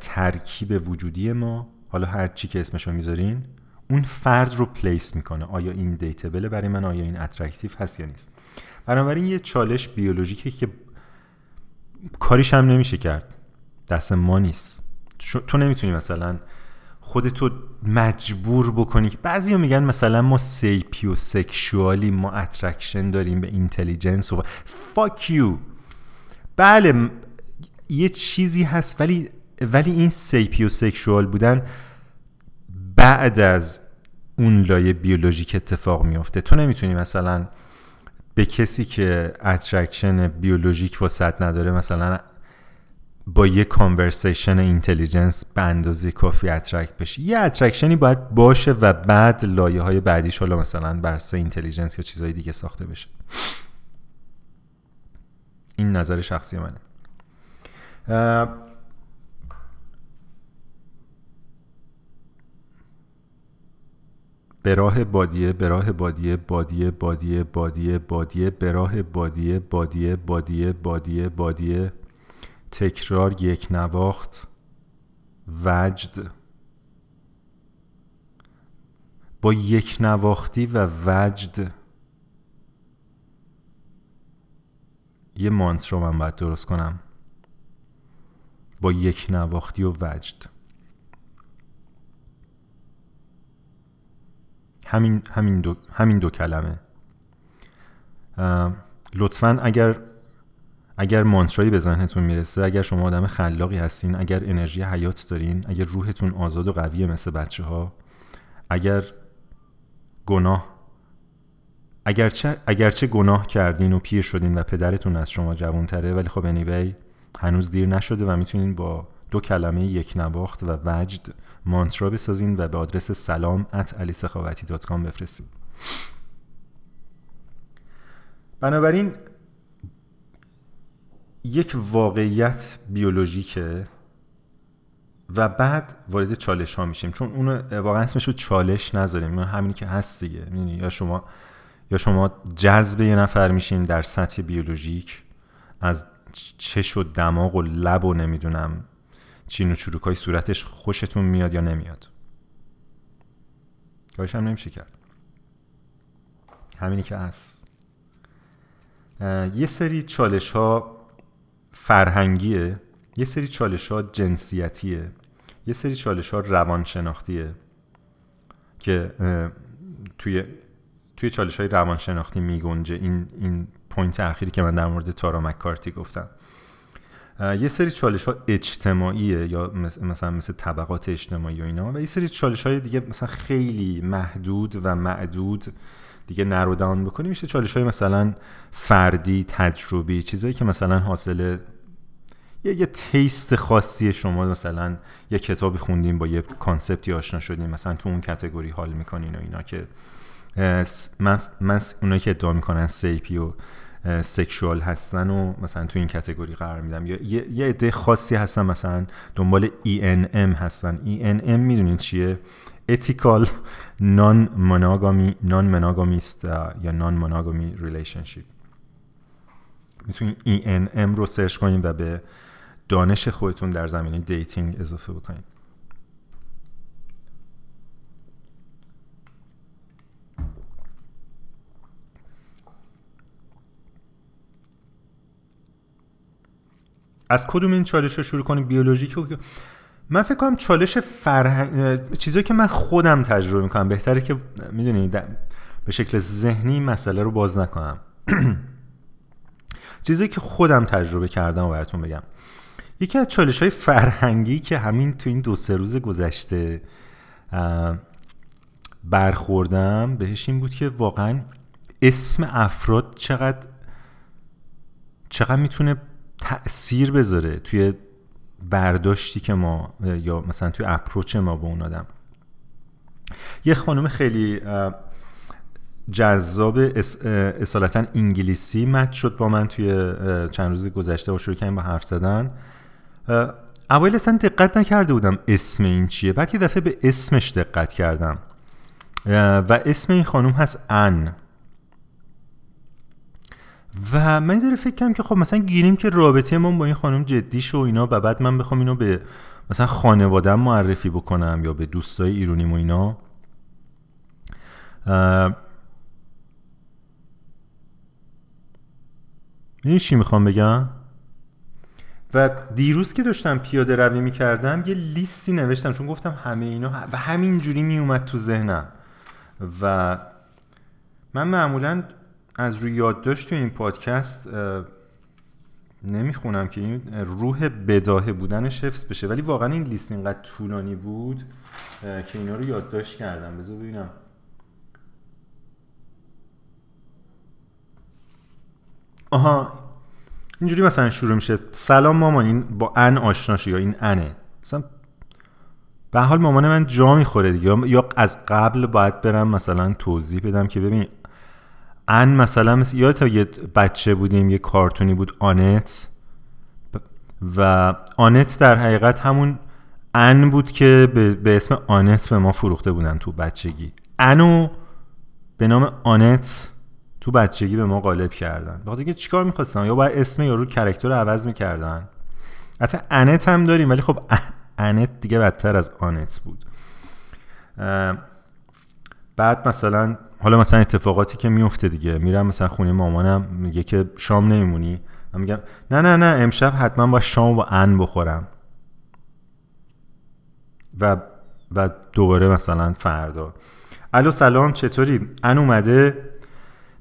ترکیب وجودی ما حالا هر چی که اسمشو می‌ذارین اون فرد رو place می‌کنه. آیا این dateable برای من آیا این attractive هست یا نیست؟ بنابراین یه چالش بیولوژیکه که کاریش هم نمیشه کرد. دست ما نیست. تو نمی‌تونی مثلا خودتو مجبور بکنی بعضی میگن مثلا ما sapiosexual ی ما attraction داریم به intelligence و fuck you بله یه چیزی هست ولی ولی این sapiosexual بودن بعد از اون لایه بیولوژیک اتفاق میافته. تو نمی‌تونی مثلا به کسی که attraction بیولوژیک وسط نداره مثلا با یه conversation intelligence به اندازه کافی attract بشی. یه attraction ی باید باشه و بعد لایه های بعدیش حالا مثلا بر intelligence یا چیزهای دیگه ساخته بشه. این نظر شخصی منه. به راه بادیه به راه بادیه بادیه بادیه بادیه بادیه به راه بادیه بادیه بادیه بادیه بادیه. تکرار یک نواخت. وجد. با یک نواختی و وجد. یه مانتر رو من باید درست کنم. با یک نواختی و وجد. همین, همین, دو, همین دو کلمه. لطفا اگر اگر مانترایی به ذهنتون می‌رسه اگر شما آدم خلاقی هستین اگر انرژی حیات دارین اگر روحتون آزاد و قویه مثل بچه ها اگر گناه اگرچه, اگرچه گناه کردین و پیر شدین و پدرتون از شما جوانتره ولی خب انیوی هنوز دیر نشده و می‌تونین با دو کلمه یک نواخت و وجد مانترا بسازین و به آدرس سلام ات علی بفرستین. بنابراین یک واقعیت بیولوژیکه و بعد وارد چالش ها میشیم. چون اون واقعا اسمش رو چالش نذاریم. همینی که هست دیگه. یا شما یا شما جذب یه نفر میشین در سطح بیولوژیک از چش و دماغ و لب و نمی‌دونم چین و چروکای صورتش خوشتون میاد یا نمیاد. کارش هم نمیشه کرد. همینی که هست. یه سری چالش ها فرهنگیه. یه سری چالش ها جنسیتیه. یه سری چالش ها روانشناختیه. که توی توی چالش های روانشناختی میگنجه. این این پوینت اخیری که من در مورد تارا مکارتی گفتم. یه سری چالش ها اجتماعیه یا مثلا مثل طبقات اجتماعی و اینا. و یه سری چالش های دیگه مثلا خیلی محدود و معدود دیگه نرو داون بکنیم میشه چالش های مثلا فردی تجربی چیزایی که مثلا حاصل یه, یه taste خاصی شما مثلا یه کتابی خوندیم با یه concept ی آشنا شدیم مثلا تو اون category حال می‌کنین و اینا که من, من اونایی که ادعا می‌کنن sapiosexual هستن و مثلا تو این category قرار میدم. یا یه عده خاصی هستن مثلا دنبال ENM هستن. ENM می‌دونین چیه؟ Ethical non monogamy non monogamist یا non monogamy relationship می‌تونید ENM رو سرچ کنید و به دانش خودتون در زمینه dating اضافه بکنید از کدوم این چالش رو شروع کنیم؟ بیولوژیک من فکر کنم چالش فرهنگ چیزی که من خودم تجربه می‌کنم بهتره که می‌دونی به شکل ذهنی مسئله رو باز نکنم. چیزی که خودم تجربه کردم و براتون بگم. یکی از چالش های فرهنگی که همین تو این دو سه روز گذشته برخوردم بهش این بود که واقعا اسم افراد چقدر چقدر می‌تونه تاثیر بذاره توی برداشتی که ما یا مثلا توی اپروچ ما به اون آدم. یه خانم خیلی جذاب اصالتا انگلیسی مد شد با من توی چند روز گذشته و شروع کردیم با حرف زدن. اوایل اصلا دقت نکرده بودم اسم این چیه. بعد یه دفعه به اسمش دقت کردم. و اسم این خانم هست ان. و من داره فکر کنم که خب مثلا گیریم که رابطه ما با این خانم جدی شو اینا و بعد من بخوام اینو به مثلا خانوادم معرفی بکنم یا به دوستای ایرونیم و اینا. می‌دونی چی می‌خوام بگم؟ و دیروز که داشتم پیاده روی می‌کردم یه لیستی نوشتم چون گفتم همه اینا و همین جوری میومد تو ذهنم. و من معمولا از روی یادداشت تو این پادکست نمی‌خونم که این روح بداهه بودنش حفظ بشه. ولی واقعا این لیست اینقدر طولانی بود که اینا رو یادداشت کردم. بذار ببینم. آها. اینجوری مثلا شروع میشه. سلام مامان این با ان آشنا یا این انه؟ مثلا به حال مامان من جا می‌خوره دیگه. یا از قبل باید برم مثلا توضیح بدم که ببین ان مثلا مثل یا تا یه بچه بودیم یه کارتونی بود آنت. و آنت در حقیقت همون ان بود که به, اسم آنت به ما فروخته بودن تو بچگی. انو به نام آنت تو بچگی به ما غالب کردن. بخاطر که چیکار می‌خواستن؟ یا باید اسم یارو کرکتر رو عوض می‌کردن. حتی انت هم داریم ولی خب انت دیگه بدتر از آنت بود. بعد مثلا حالا مثلا اتفاقاتی که میفته دیگه. میرم مثلا خونه مامانم میگه که شام نمیمونی. من میگم نه نه نه امشب حتما با شام با ان بخورم. و و دوباره مثلا فردا. الو سلام چطوری؟ ان اومده؟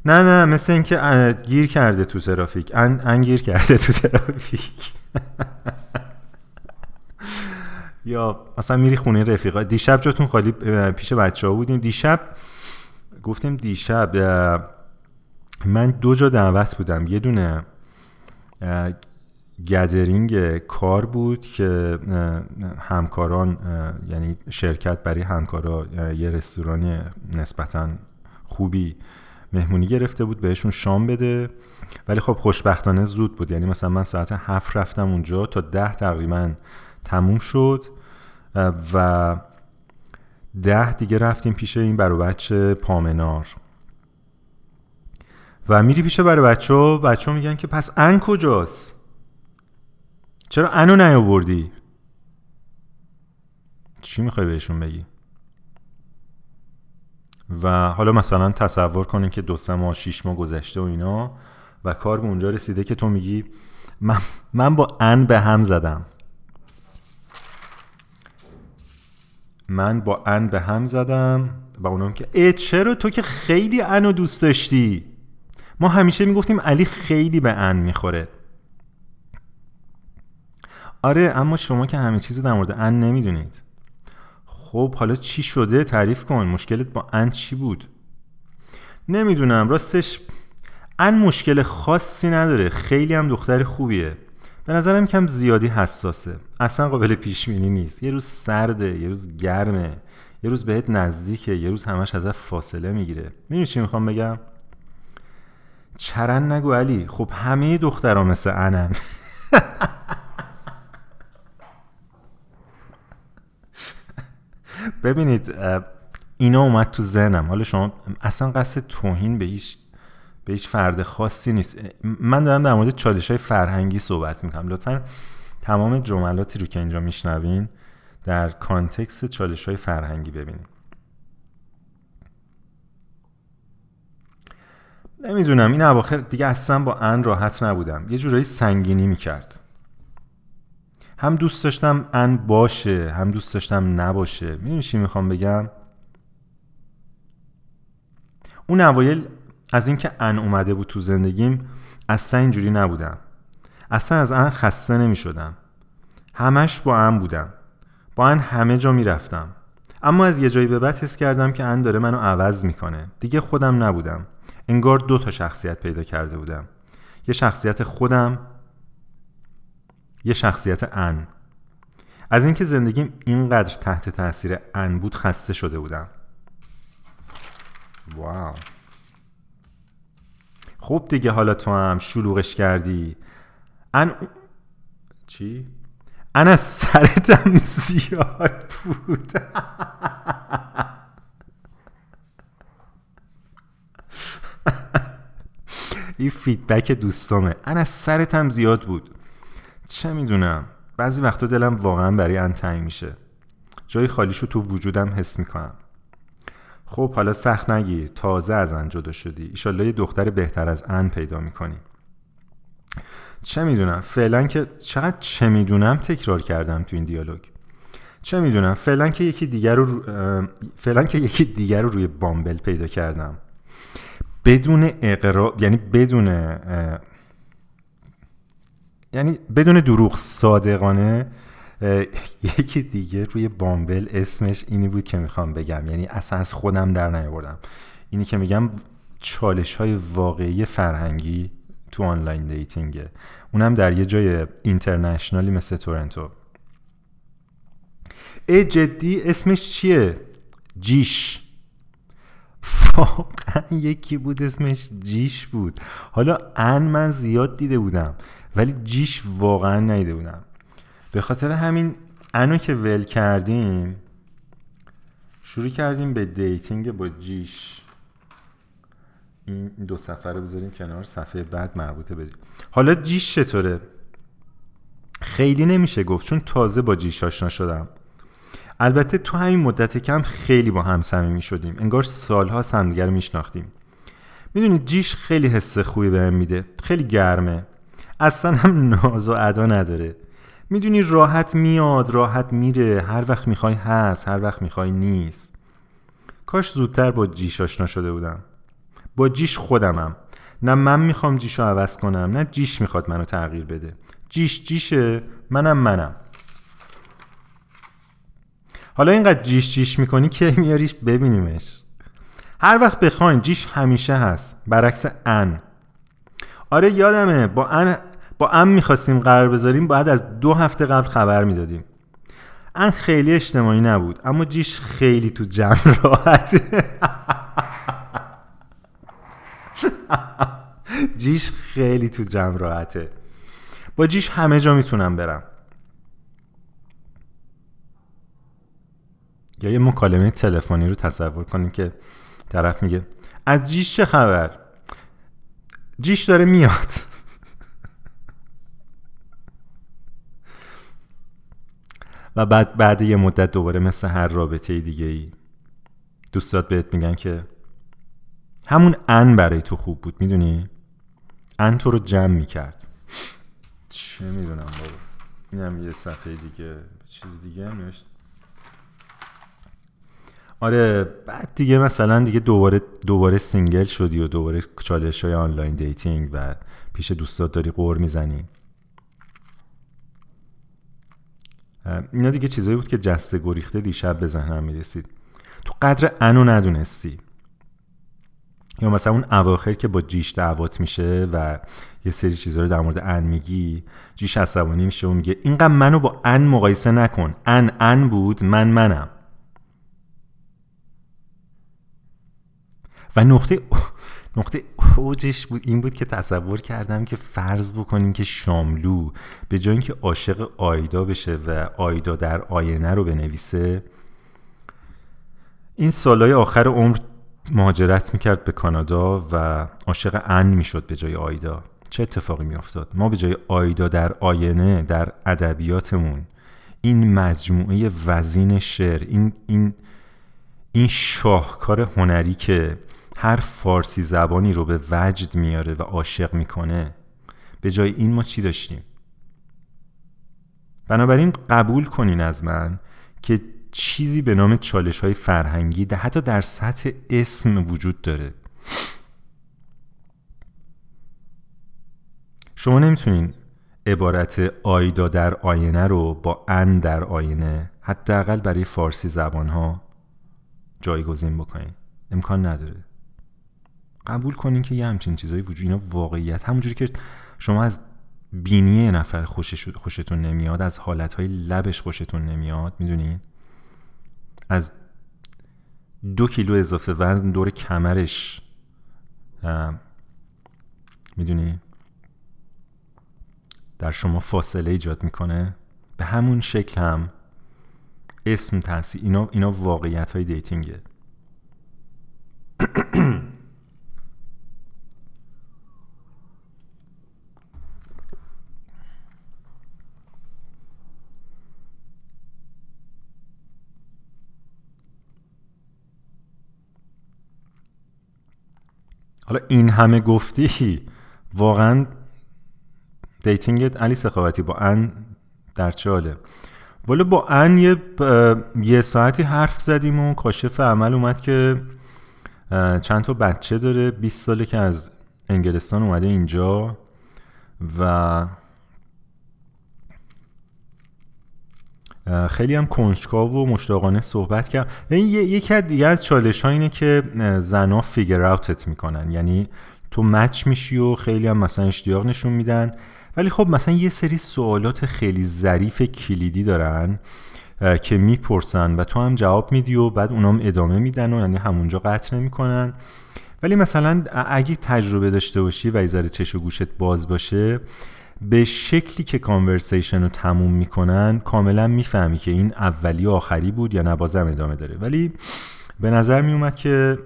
نه نه مثل اینکه گیر کرده تو ترافیک. ان, ان گیر کرده تو ترافیک. یا مثلا میری خونه رفیقا. دیشب جاتون خالی پیش بچه ها بودیم دیشب گفتیم دیشب من دو جا دعوت بودم. یه دونه گدرینگ کار بود که همکاران یعنی شرکت برای همکارا یه رستورانی نسبتا خوبی مهمونی گرفته بود بهشون شام بده. ولی خب خوشبختانه زود بود. یعنی مثلا من ساعت هفت رفتم اونجا تا ده تقریبا تموم شد و ده دیگه رفتیم پیش این برو بچه پامنار. و میری پیش برو بچه ها بچه میگن که پس ان کجاست؟ چرا انو نیاوردی؟ چی می‌خوای بهشون بگی؟ و حالا مثلا تصور کنیم که دو سه ماه شیش ماه گذشته و اینا و کار به اونجا رسیده که تو میگی من, من با ان به هم زدم. من با ان به هم زدم و اونم که ای چرا تو که خیلی انو دوست داشتی؟ ما همیشه می‌گفتیم علی خیلی به ان می‌خوره. آره اما شما که همه چیز در مورد ان نمی‌دونید. خب حالا چی شده؟ تعریف کن. مشکلت با ان چی بود؟ نمی‌دونم. راستش ان مشکل خاصی نداره. خیلی هم دختر خوبیه. به نظرم کم زیادی حساسه. اصلا قابل پیش بینی نیست. یه روز سرده یه روز گرمه. یه روز بهت نزدیکه. یه روز همش ازت فاصله می‌گیره. می‌دونی چی می‌خوام بگم؟ چرن نگو علی. خب همه دخترها مثل انن. ببینید اینا اومد تو ذهنم. حالا شما اصلا قصد توهین به هیچ به هیچ فرد خاصی نیست. من دارم در مورد چالش های فرهنگی صحبت می‌کنم. لطفا تمام جملاتی رو که اینجا میشنوین در کانتکست چالش های فرهنگی ببینید. نمی‌دونم این اواخر دیگه اصلا با ان راحت نبودم. یه جورایی سنگینی می‌کرد. هم دوست داشتم ان باشه هم دوست داشتم نباشه. می‌دونی چی می‌خوام بگم؟ اون اوایل از اینکه ان اومده بود تو زندگیم اصلا اینجوری نبودم. اصلا از ان خسته نمی شدم همش با ان بودم. با ان همه جا می‌رفتم. اما از یه جایی به بعد حس کردم که ان داره منو عوض می‌کنه. دیگه خودم نبودم. انگار دو تا شخصیت پیدا کرده بودم. یه شخصیت خودم یه شخصیت ان. از اینکه زندگیم اینقدر تحت تاثیر ان بود خسته شده بودم. واو. خب دیگه حالا تو هم شلوغش کردی. ان چی؟ ان از سرتم زیاد بود. این فیدبک دوستامه. ان از سرتم زیاد بود. چه می‌دونم. بعضی وقتا دلم واقعا برای ان تنگ میشه. جای خالیشو تو وجودم حس می‌کنم. خب حالا سخت نگیر تازه از ان جدا شدی. ایشالله یه دختر بهتر از ان پیدا می‌کنی. چه می‌دونم؟ فعلا که چقدر چه می‌دونم تکرار کردم تو این دیالوگ. چه می‌دونم؟ فعلا که یکی دیگر رو فعلا که یکی دیگر رو روی بامبل پیدا کردم. بدون اقرا یعنی بدون یعنی بدون دروغ صادقانه یکی دیگه روی بامبل اسمش اینی بود که می‌خوام بگم. یعنی اصلا از خودم در نیاوردم. اینی که میگم چالش های واقعی فرهنگی تو آنلاین دیتینگه. اونم در یه جای اینترنشنالی مثل تورنتو. ای جدی اسمش چیه؟ جیش. واقعا یکی بود اسمش جیش بود. حالا ان من زیاد دیده بودم ولی جیش واقعا نیده بودم. به خاطر همین انو که ول کردیم شروع کردیم به dating با جیش. این دو صفحه رو بذاریم کنار صفحه بعد مربوطه بدیم. حالا جیش چطوره؟ خیلی نمیشه گفت چون تازه با جیش آشنا شدم. البته تو همین مدت کم خیلی با هم صمیمی شدیم. انگار سالها همدیگر رو میشناختیم. می‌دونید جیش خیلی حس خوبی بهم میده. خیلی گرمه. اصلا هم ناز و ادا نداره. می‌دونی راحت میاد راحت میره. هر وقت می‌خوای هست هر وقت می‌خوای نیست. کاش زودتر با جیش آشنا شده بودم. با جیش خودمم. نه من می‌خوام جیش رو عوض کنم نه جیش می‌خواد منو تغییر بده. جیش جیشه منم منم. حالا اینقدر جیش جیش می‌کنی که میاریش ببینیمش. هر وقت بخواین جیش همیشه هست. برعکس ان. آره یادمه با ان با ام می‌خواستیم قرار بذاریم باید از دو هفته قبل خبر می‌دادیم. ان خیلی اجتماعی نبود اما جیش خیلی تو جمع راحته جیش خیلی تو جمع راحته. با جیش همه جا می‌تونم برم. یا یه مکالمه تلفنی رو تصور کنید که طرف میگه از جیش چه خبر؟ جیش داره میاد. و بعد بعد یه مدت دوباره مثل هر رابطه دیگه ای دوستات بهت میگن که همون ان برای تو خوب بود می‌دونی؟ ان تو رو جمع می‌کرد. چه می‌دونم بابا. اینم یه صفحه دیگه. چیز دیگه هم آره بعد دیگه مثلا دیگه دوباره دوباره single شدی و دوباره چالش های online dating و پیش دوستات داری غر می‌زنی. اینا دیگه چیزایی بود که جسته گریخته دیشب به ذهنم می‌رسید. تو قدر انو ندونستی. یا مثلا اون اواخر که با جیش دعوات میشه و یه سری چیزا رو در مورد ان میگی جیش عصبانی میشه و میگه اینقدر منو با ان مقایسه نکن. ان ان بود من منم. و نقطه نقطه اوجش بود این بود که تصور کردم که فرض بکنیم که شاملو به جای اینکه عاشق آیدا بشه و آیدا در آینه رو بنویسه این سالهای آخر عمر مهاجرت می‌کرد به کانادا و عاشق ان می‌شد به جای آیدا. چه اتفاقی میافتاد؟ ما به جای آیدا در آینه در ادبیاتمون این مجموعه وزین شعر این این این شاهکار هنری که هر فارسی زبانی رو به وجد میاره و عاشق می‌کنه. به جای این ما چی داشتیم؟ بنابراین قبول کنین از من که چیزی به نام چالش های فرهنگی ده حتی در سطح اسم وجود داره. شما نمی‌تونین عبارت آیدا در آینه رو با ان در آینه حداقل برای فارسی زبان ها جایگزین بکنین. امکان نداره. قبول کنین که یه همچین چیزایی وجود اینا واقعیت. همونجوری که شما از بینی نفر خوشش خوشتون نمیاد از حالتهای لبش خوشتون نمیاد می‌دونین؟ از دو کیلو اضافه وزن دور کمرش می‌دونی در شما فاصله ایجاد می‌کنه. به همون شکل هم اسم تاثیر اینا, اینا واقعیت های دیتینگه. حالا این همه گفتی واقعا دیتینگت علی سخاوتی با ان در چه حاله ولی با ان یه, یه ساعتی حرف زدیم و کاشف عمل اومد که چند تا بچه داره 20 ساله که از انگلستان اومده اینجا و خیلی هم کنجکاو و مشتاقانه صحبت کرد. این یکی از دیگه از چالش ها اینه که زنا فیگر اوتت می‌کنن. یعنی تو مچ میشی و خیلی هم مثلا اشتیاق نشون میدن. ولی خب مثلا یه سری سوالات خیلی ظریف کلیدی دارن که می‌پرسن و تو هم جواب میدی و بعد اونام ادامه میدن و یعنی همونجا قطع نمی‌کنن. ولی مثلا اگه تجربه داشته باشی و یه چش و گوشت باز باشه به شکلی که کانورسیشن رو تموم می‌کنن کاملا می‌فهمی که این اولی و آخری بود یا نبازم ادامه داره. ولی به نظر میومد که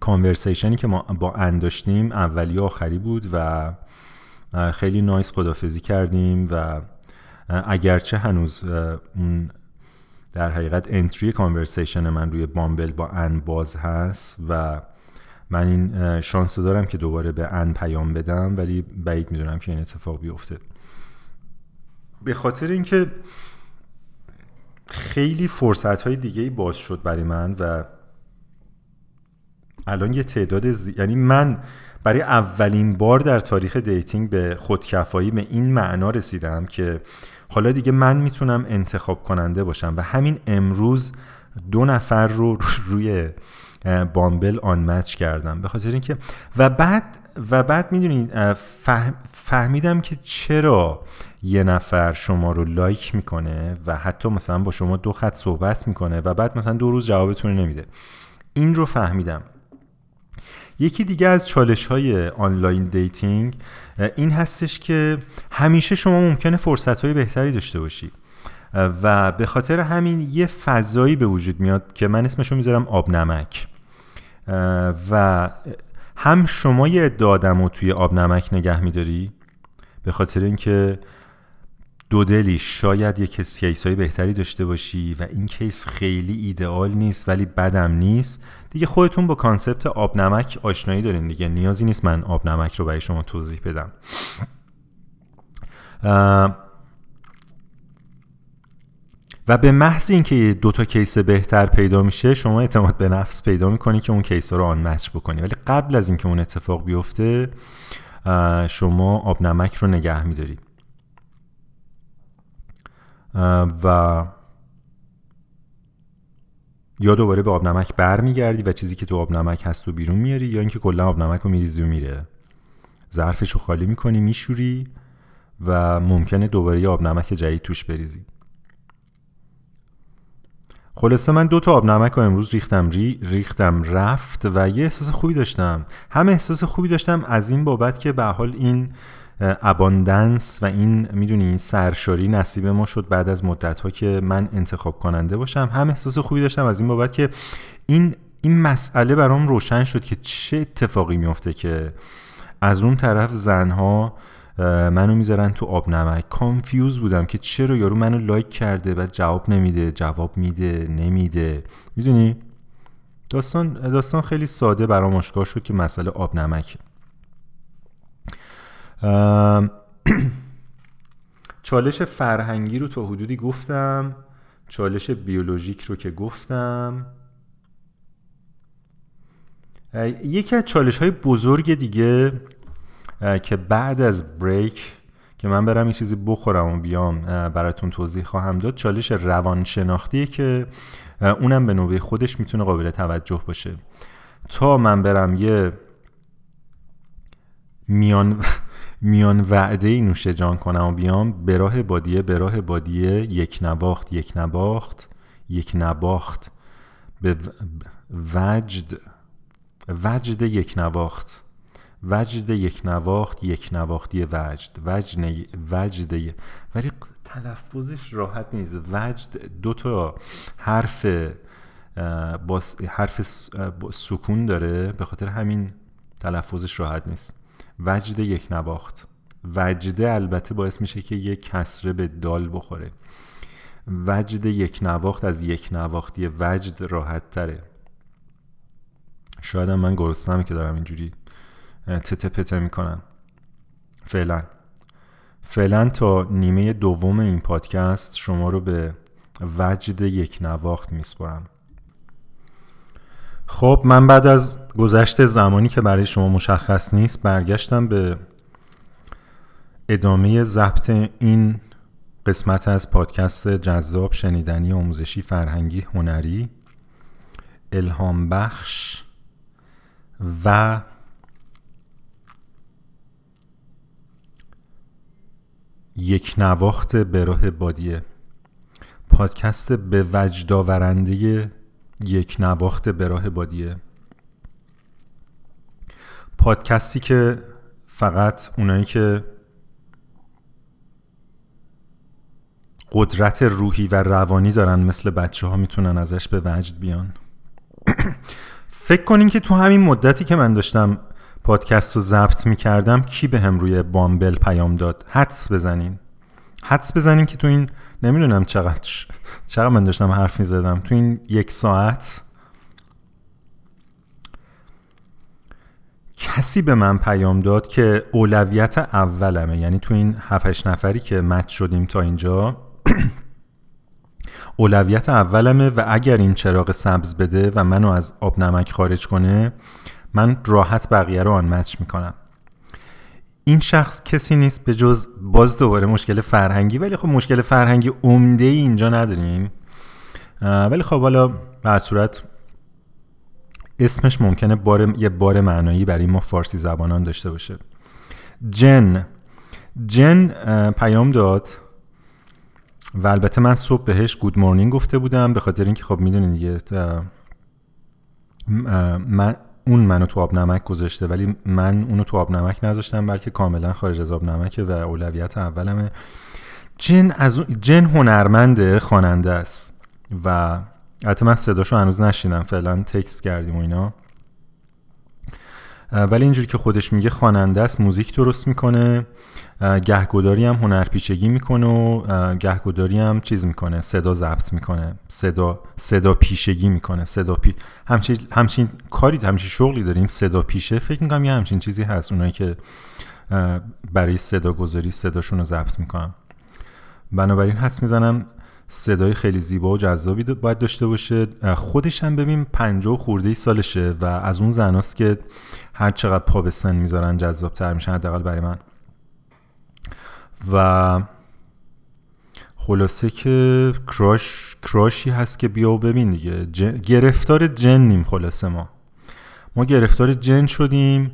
کانورسیشنی که ما با انداشتیم اولی و آخری بود و خیلی نایس خدافزی کردیم و اگرچه هنوز اون در حقیقت انتری کانورسیشن من روی بامبل با ان باز هست و من این شانس دارم که دوباره به ان پیام بدم ولی بعید می‌دونم که این اتفاق بیفته. به خاطر اینکه خیلی فرصت های دیگه باز شد برای من و الان یه تعداد زی... یعنی من برای اولین بار در تاریخ dating به خودکفایی به این معنا رسیدم که حالا دیگه من می‌تونم انتخاب کننده باشم و همین امروز دو نفر رو روی بامبل unmatch کردم. به خاطر اینکه و بعد و بعد می‌دونید فهمیدم که چرا یه نفر شما رو like می‌کنه و حتی مثلا با شما دو خط صحبت می‌کنه و بعد مثلا دو روز جوابتون نمیده. این رو فهمیدم. یکی دیگه از چالش های online dating این هستش که همیشه شما ممکنه فرصت های بهتری داشته باشی. و به خاطر همین یه فضایی به وجود میاد که من اسمشو می‌ذارم آب نمک و هم شما یه آدم رو توی آب نمک نگه میداری؟ به خاطر اینکه دو دلی شاید یک case های بهتری داشته باشی و این case خیلی ایدئال نیست ولی بدم نیست. دیگه خودتون با concept آب نمک آشنایی دارین دیگه. نیازی نیست من آب نمک رو برای شما توضیح بدم. و به محض اینکه دو تا case بهتر پیدا میشه شما اعتماد به نفس پیدا می‌کنی که اون case رو unmatch بکنی. ولی قبل از اینکه اون اتفاق بیفته شما آب نمک رو نگه میداری. و یا دوباره به آب نمک برمیگردی و چیزی که تو آب نمک هست رو بیرون میاری یا اینکه کلا آب نمک رو میریزی و میره. ظرفش رو خالی می‌کنی میشوری و ممکنه دوباره یه آب نمک جدید توش بریزی. خلاصه من دو تا آب نمک رو امروز ریختم. ری ریختم رفت و یه احساس خوبی داشتم. هم احساس خوبی داشتم از این بابت که به حال این abundance و این می‌دونی سرشاری نصیب ما شد بعد از مدت ها که من انتخاب کننده باشم. هم احساس خوبی داشتم از این بابت که این این مسئله برام روشن شد که چه اتفاقی میفته که از اون طرف زنها منو می‌ذارن تو آب نمک. confuse بودم که چرا یارو منو like کرده و جواب نمیده جواب میده نمیده. می‌دونی؟ داستان داستان خیلی ساده برام آشکار شد که مسئله آب نمک. چالش فرهنگی رو تا حدودی گفتم. چالش بیولوژیک رو که گفتم. یکی از چالش های بزرگ دیگه که بعد از بریک که من برم یه چیزی بخورم و بیام براتون توضیح خواهم داد چالش روانشناختیه که اونم به نوبه خودش می‌تونه قابل توجه باشه. تا من برم یه میان میان وعده ای نوشه جان کنم و بیام به راه بادیه به راه بادیه یک نباخت یک نباخت یک نباخت به وجد وجد یک نواخت. وجد یک نواخت یک نواختی وجد. وجد وجد ولی تلفظش راحت نیست. وجد دو تا حرف با حرف سکون داره. به خاطر همین تلفظش راحت نیست. وجد یک نواخت. وجده البته باعث میشه که یک کسره به دال بخوره. وجد یک نواخت از یک نواختی وجد راحت تره. شاید من گرسنمه که دارم اینجوری تته پته می‌کنم فعلا. فعلا تا نیمه دوم این پادکست شما رو به وجد یک نواخت میسپرم خب من بعد از گذشت زمانی که برای شما مشخص نیست برگشتم به ادامه ضبط این قسمت از پادکست جذاب شنیدنی آموزشی فرهنگی هنری الهام بخش و یک نواخت به راه بادیه. پادکست به وجداورنده یک نواخت به راه بادیه. پادکستی که فقط اونایی که قدرت روحی و روانی دارن مثل بچه ها می‌تونن ازش به وجد بیان. فکر کنین که تو همین مدتی که من داشتم پادکست رو ضبط می‌کردم کی به هم روی بامبل پیام داد؟ حدس بزنین. حدس بزنین که تو این نمی‌دونم چقدر چقدر من داشتم حرف می‌زدم. تو این یک ساعت کسی به من پیام داد که اولویت اولمه. یعنی تو این 7 نفری که مچ شدیم تا اینجا اولویت اولمه و اگر این چراغ سبز بده و منو از آب نمک خارج کنه من راحت بقیه رو آن مچ می‌کنم. این شخص کسی نیست به جز باز دوباره مشکل فرهنگی ولی خب مشکل فرهنگی عمده ای اینجا نداریم. ولی خب حالا به صورت اسمش ممکنه بار یه بار معنایی برای ما فارسی زبانان داشته باشه. جن. جن پیام داد و البته من صبح بهش گود مورنینگ گفته بودم به خاطر اینکه خب می‌دونید دیگه من اون منو تو آب نمک گذاشته ولی من اونو تو آب نمک نذاشتم بلکه کاملا خارج از آب نمکه و اولویت اولمه. جن از جن هنرمنده خواننده است و البته من صداشو هنوز نشیدم فعلا تکست کردیم و اینا. ولی اینجوری که خودش میگه خواننده است موزیک درست می‌کنه گهگداری هم هنرپیچگی می‌کنه و گهگداری هم چیز می‌کنه صدا ضبط می‌کنه صدا صدا پیشگی می‌کنه صدا پی همچین همچین کاری همچین شغلی داریم صدا پیشه فکر می‌کنم یه همچین چیزی هست اونایی که برای صدا گذاری صداشون رو ضبط می‌کنم بنابراین حس می‌زنم صدای خیلی زیبا و جذابی باید داشته باشه. خودش هم ببین پنجاه خورده ای سالشه و از اون زناست که هر چقدر پا به سن می‌ذارن جذاب تر میشن حداقل برای من. و خلاصه که کراش کراشی هست که بیا و ببین دیگه. گرفتار جنیم خلاصه ما. ما گرفتار جن شدیم.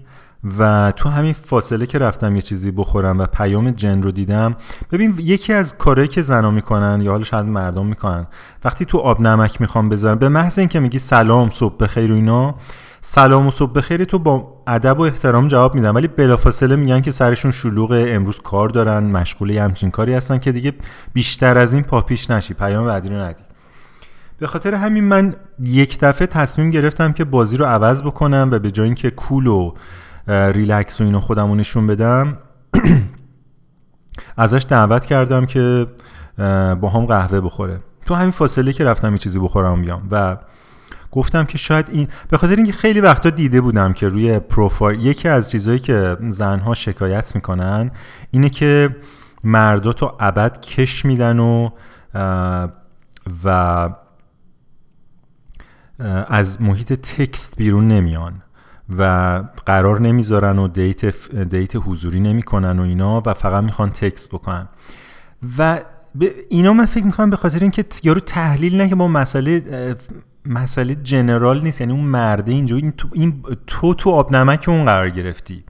و تو همین فاصله که رفتم یه چیزی بخورم و پیام جن رو دیدم ببین یکی از کارهایی که زنا می‌کنن یا حالا شاید مردم می‌کنن وقتی تو آب نمک می‌خوام بذارم به محض اینکه میگی سلام صبح بخیر و اینا سلام و صبح بخیر تو با ادب و احترام جواب میدن ولی بلافاصله میگن که سرشون شلوغ امروز کار دارن مشغول همچین کاری هستن که دیگه بیشتر از این پاپیش نشی پیام بعدی رو ندی. به خاطر همین من یک دفعه تصمیم گرفتم که بازی رو عوض بکنم و به جای اینکه کول و ریلکس و اینو خودمو نشون بدم. ازش دعوت کردم که با هم قهوه بخوره. تو همین فاصله که رفتم یه چیزی بخورم بیام. و گفتم که شاید این به خاطر اینکه خیلی وقتا دیده بودم که روی پروفایل یکی از چیزهایی که زنها شکایت می‌کنن اینه که مردا تو ابد کش میدن و و از محیط تکست بیرون نمیان. و قرار نمی‌ذارن و دیت, دیت حضوری نمی‌کنن و اینا و فقط می‌خوان تکست بکنن. و اینا من فکر می‌کنم به خاطر اینکه یارو تحلیل نه که با مسئله مسئله جنرال نیست یعنی اون مرده اینجا این تو, این تو تو آب نمک اون قرار گرفتی.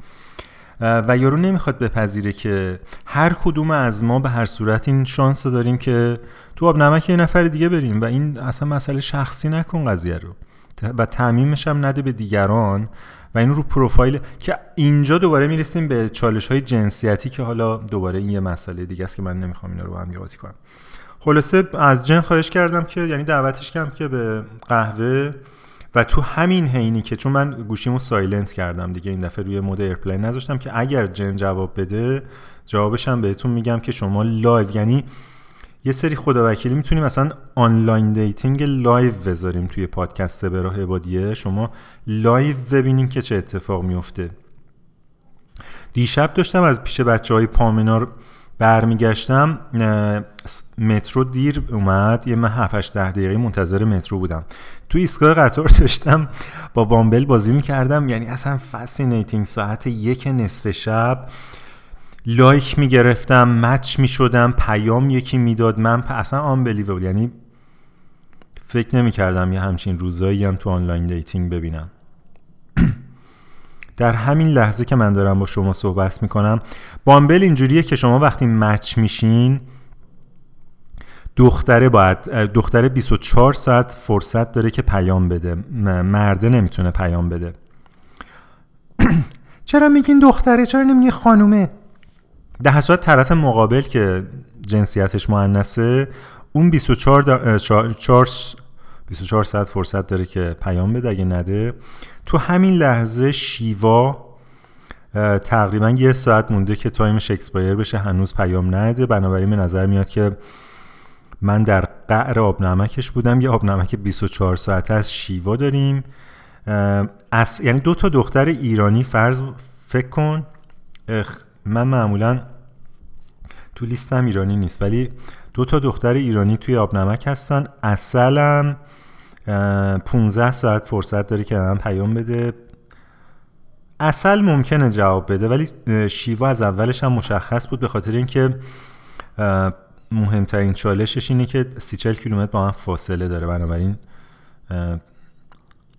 و یارو نمی‌خواد بپذیره که هر کدوم از ما به هر صورت این شانس داریم که تو آب نمک یه نفر دیگه بریم و این اصلا مسئله شخصی نکن قضیه رو. و تعمیمش هم نده به دیگران و این رو پروفایل که اینجا دوباره می‌رسیم به چالش های جنسیتی که حالا دوباره این یه مسئله دیگه است که من نمی‌خوام اینا رو با هم بازی کنم. خلاصه از جن خواهش کردم که یعنی دعوتش کردم که به قهوه و تو همین حینی که چون من گوشیمو silent کردم دیگه این دفعه روی mode airplane نذاشتم که اگر جن جواب بده جوابش هم بهتون میگم که شما live یعنی یه سری خداوکیلی می‌تونیم مثلا online dating live بذاریم توی پادکست به راه عبادیه. شما live ببینین که چه اتفاق میفته دیشب داشتم از پیش بچه های پامنار برمیگشتم مترو دیر اومد. یه من 7 ده دقیقه منتظر مترو بودم. تو ایستگاه قطار داشتم با بامبل بازی می‌کردم. یعنی اصلا fascinating ساعت یک نصف شب. like می‌گرفتم match می‌شدم پیام یکی می‌داد. من اصلا unbelievable یعنی فکر نمی‌کردم یه همچین روزایی هم تو online dating ببینم. در همین لحظه که من دارم با شما صحبت می‌کنم بامبل اینجوریه که شما وقتی match میشین دختره باید دختره 24 ساعت فرصت داره که پیام بده. مرده نمی‌تونه پیام بده. چرا میگین دختره؟ چرا نمیگین خانومه؟ در صورت طرف مقابل که جنسیتش مؤنثه اون 24 24 ساعت فرصت داره که پیام بده اگه نده. تو همین لحظه شیوا تقریبا یه ساعت مونده که time ش expire بشه هنوز پیام نداده. بنابراین به نظر میاد که من در قعر آب نمکش بودم. یه آب نمک 24 ساعته از شیوا داریم. از یعنی دو تا دختر ایرانی فرض فکر کن. من معمولا تو لیستم ایرانی نیست ولی دو تا دختر ایرانی توی آب نمک هستن. اصلا 15 ساعت فرصت داری که من پیام بده. اصل ممکنه جواب بده ولی شیوا از اولش هم مشخص بود به خاطر اینکه مهمترین چالشش اینه که سی چل کیلومتر با من فاصله داره. بنابراین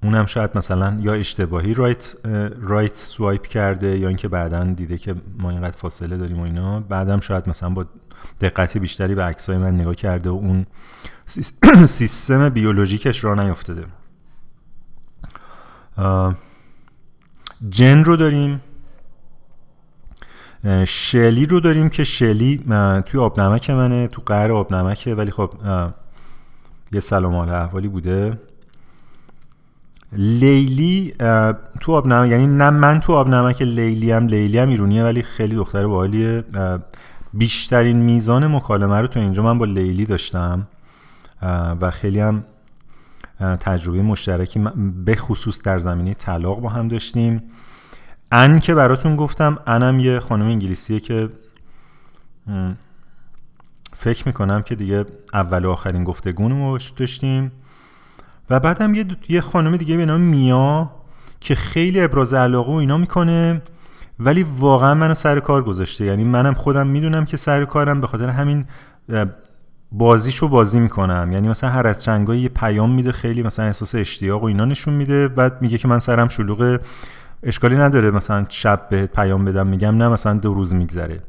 اونم شاید مثلا یا اشتباهی رایت رایت سوایپ کرده یا اینکه بعدا دیده که ما اینقدر فاصله داریم و اینا. بعدم شاید مثلا با دقت بیشتری به عکسای من نگاه کرده و اون سیستم بیولوژیکش را نیفتاده جن رو داریم. شلی رو داریم که شلی توی آب نمک منه تو قهر آب نمکه ولی خب یه سلام حال احوالی بوده. لیلی تو آب نمک یعنی نه من تو آب نمک لیلی هم لیلی هم ایرونیه ولی خیلی دختر باحالیه. بیشترین میزان مکالمه رو تو اینجا من با لیلی داشتم. و خیلی هم تجربه مشترکی به خصوص در زمینه طلاق با هم داشتیم. ان که براتون گفتم انم یه خانم انگلیسیه که فکر می‌کنم که دیگه اول و آخرین گفتگون داشتیم. و بعدم یه, یه خانم دیگه به نام میا که خیلی ابراز علاقه و اینا می‌کنه ولی واقعا منو سر کار گذاشته. یعنی منم خودم می‌دونم که سر کارم به خاطر همین بازیشو بازی می‌کنم. یعنی مثلا هر از چنگایی یه پیام میده خیلی مثلا احساس اشتیاق و اینا نشون میده بعد میگه که من سرم شلوغ اشکالی نداره مثلا شب بهت پیام بدم میگم نه مثلا دو روز میگذره.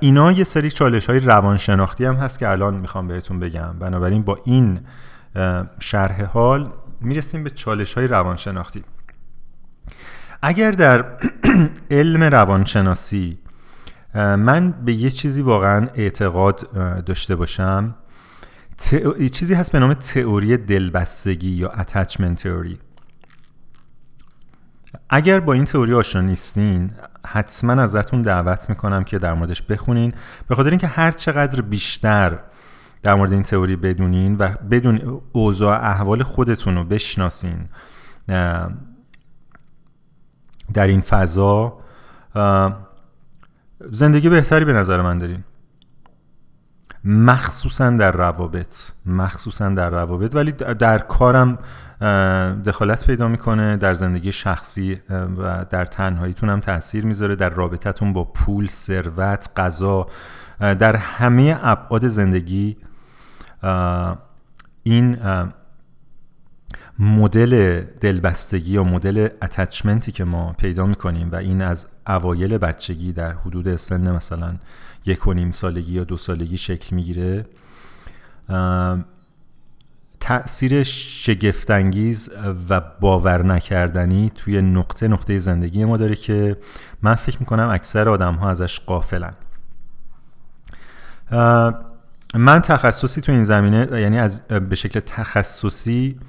اینا یه سری چالش های روانشناختی هم هست که الان می‌خوام بهتون بگم. بنابراین با این شرح حال می‌رسیم به چالش های روانشناختی. اگر در علم روانشناسی من به یه چیزی واقعا اعتقاد داشته باشم چیزی هست به نام تئوری دلبستگی یا اتچمنت تئوری اگر با این تئوری آشنا نیستین حتما ازتون دعوت می‌کنم که در موردش بخونین به خاطر اینکه هر چقدر بیشتر در مورد این تئوری بدونین و بدون اوضاع احوال خودتون رو بشناسین. در این فضا زندگی بهتری به نظر من دارین. مخصوصا در روابط مخصوصا در روابط. ولی در کارم دخالت پیدا می‌کنه در زندگی شخصی و در تنهاییتون هم تاثیر می‌ذاره در رابطتون با پول ثروت غذا در همه ابعاد زندگی این مدل دلبستگی یا مدل اتچمنتی که ما پیدا می‌کنیم و این از اوایل بچگی در حدود سن مثلا یک و نیم سالگی یا دو سالگی شکل می‌گیره تأثیر شگفتانگیز و باور نکردنی توی نقطه نقطه زندگی ما داره که من فکر می‌کنم اکثر آدم ها ازش قافلن من تخصصی تو این زمینه یعنی از به شکل تخصصی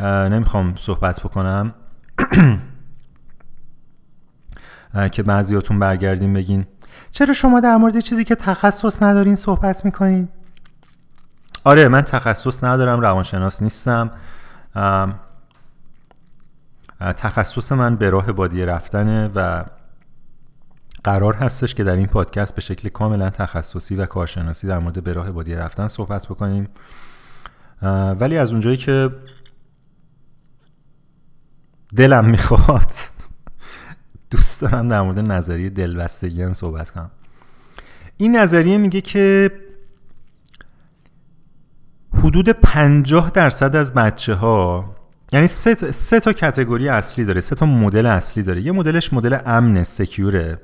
نمی‌خوام صحبت بکنم. که بعضیاتون برگردین بگین. چرا شما در مورد چیزی که تخصص ندارین صحبت می‌کنین؟ آره من تخصص ندارم روانشناس نیستم. تخصص من به راه بادی رفتنه و قرار هستش که در این پادکست به شکل کاملا تخصصی و کارشناسی در مورد به بادی رفتن صحبت بکنیم. ولی از اونجایی که دلم می‌خواد دوست دارم در مورد نظریه دلبستگی هم صحبت کنم. این نظریه میگه که حدود 50 درصد از بچه ها یعنی سه, سه تا کتگوری اصلی داره سه تا مدل اصلی داره. یه مدلش مدل امن سکیوره.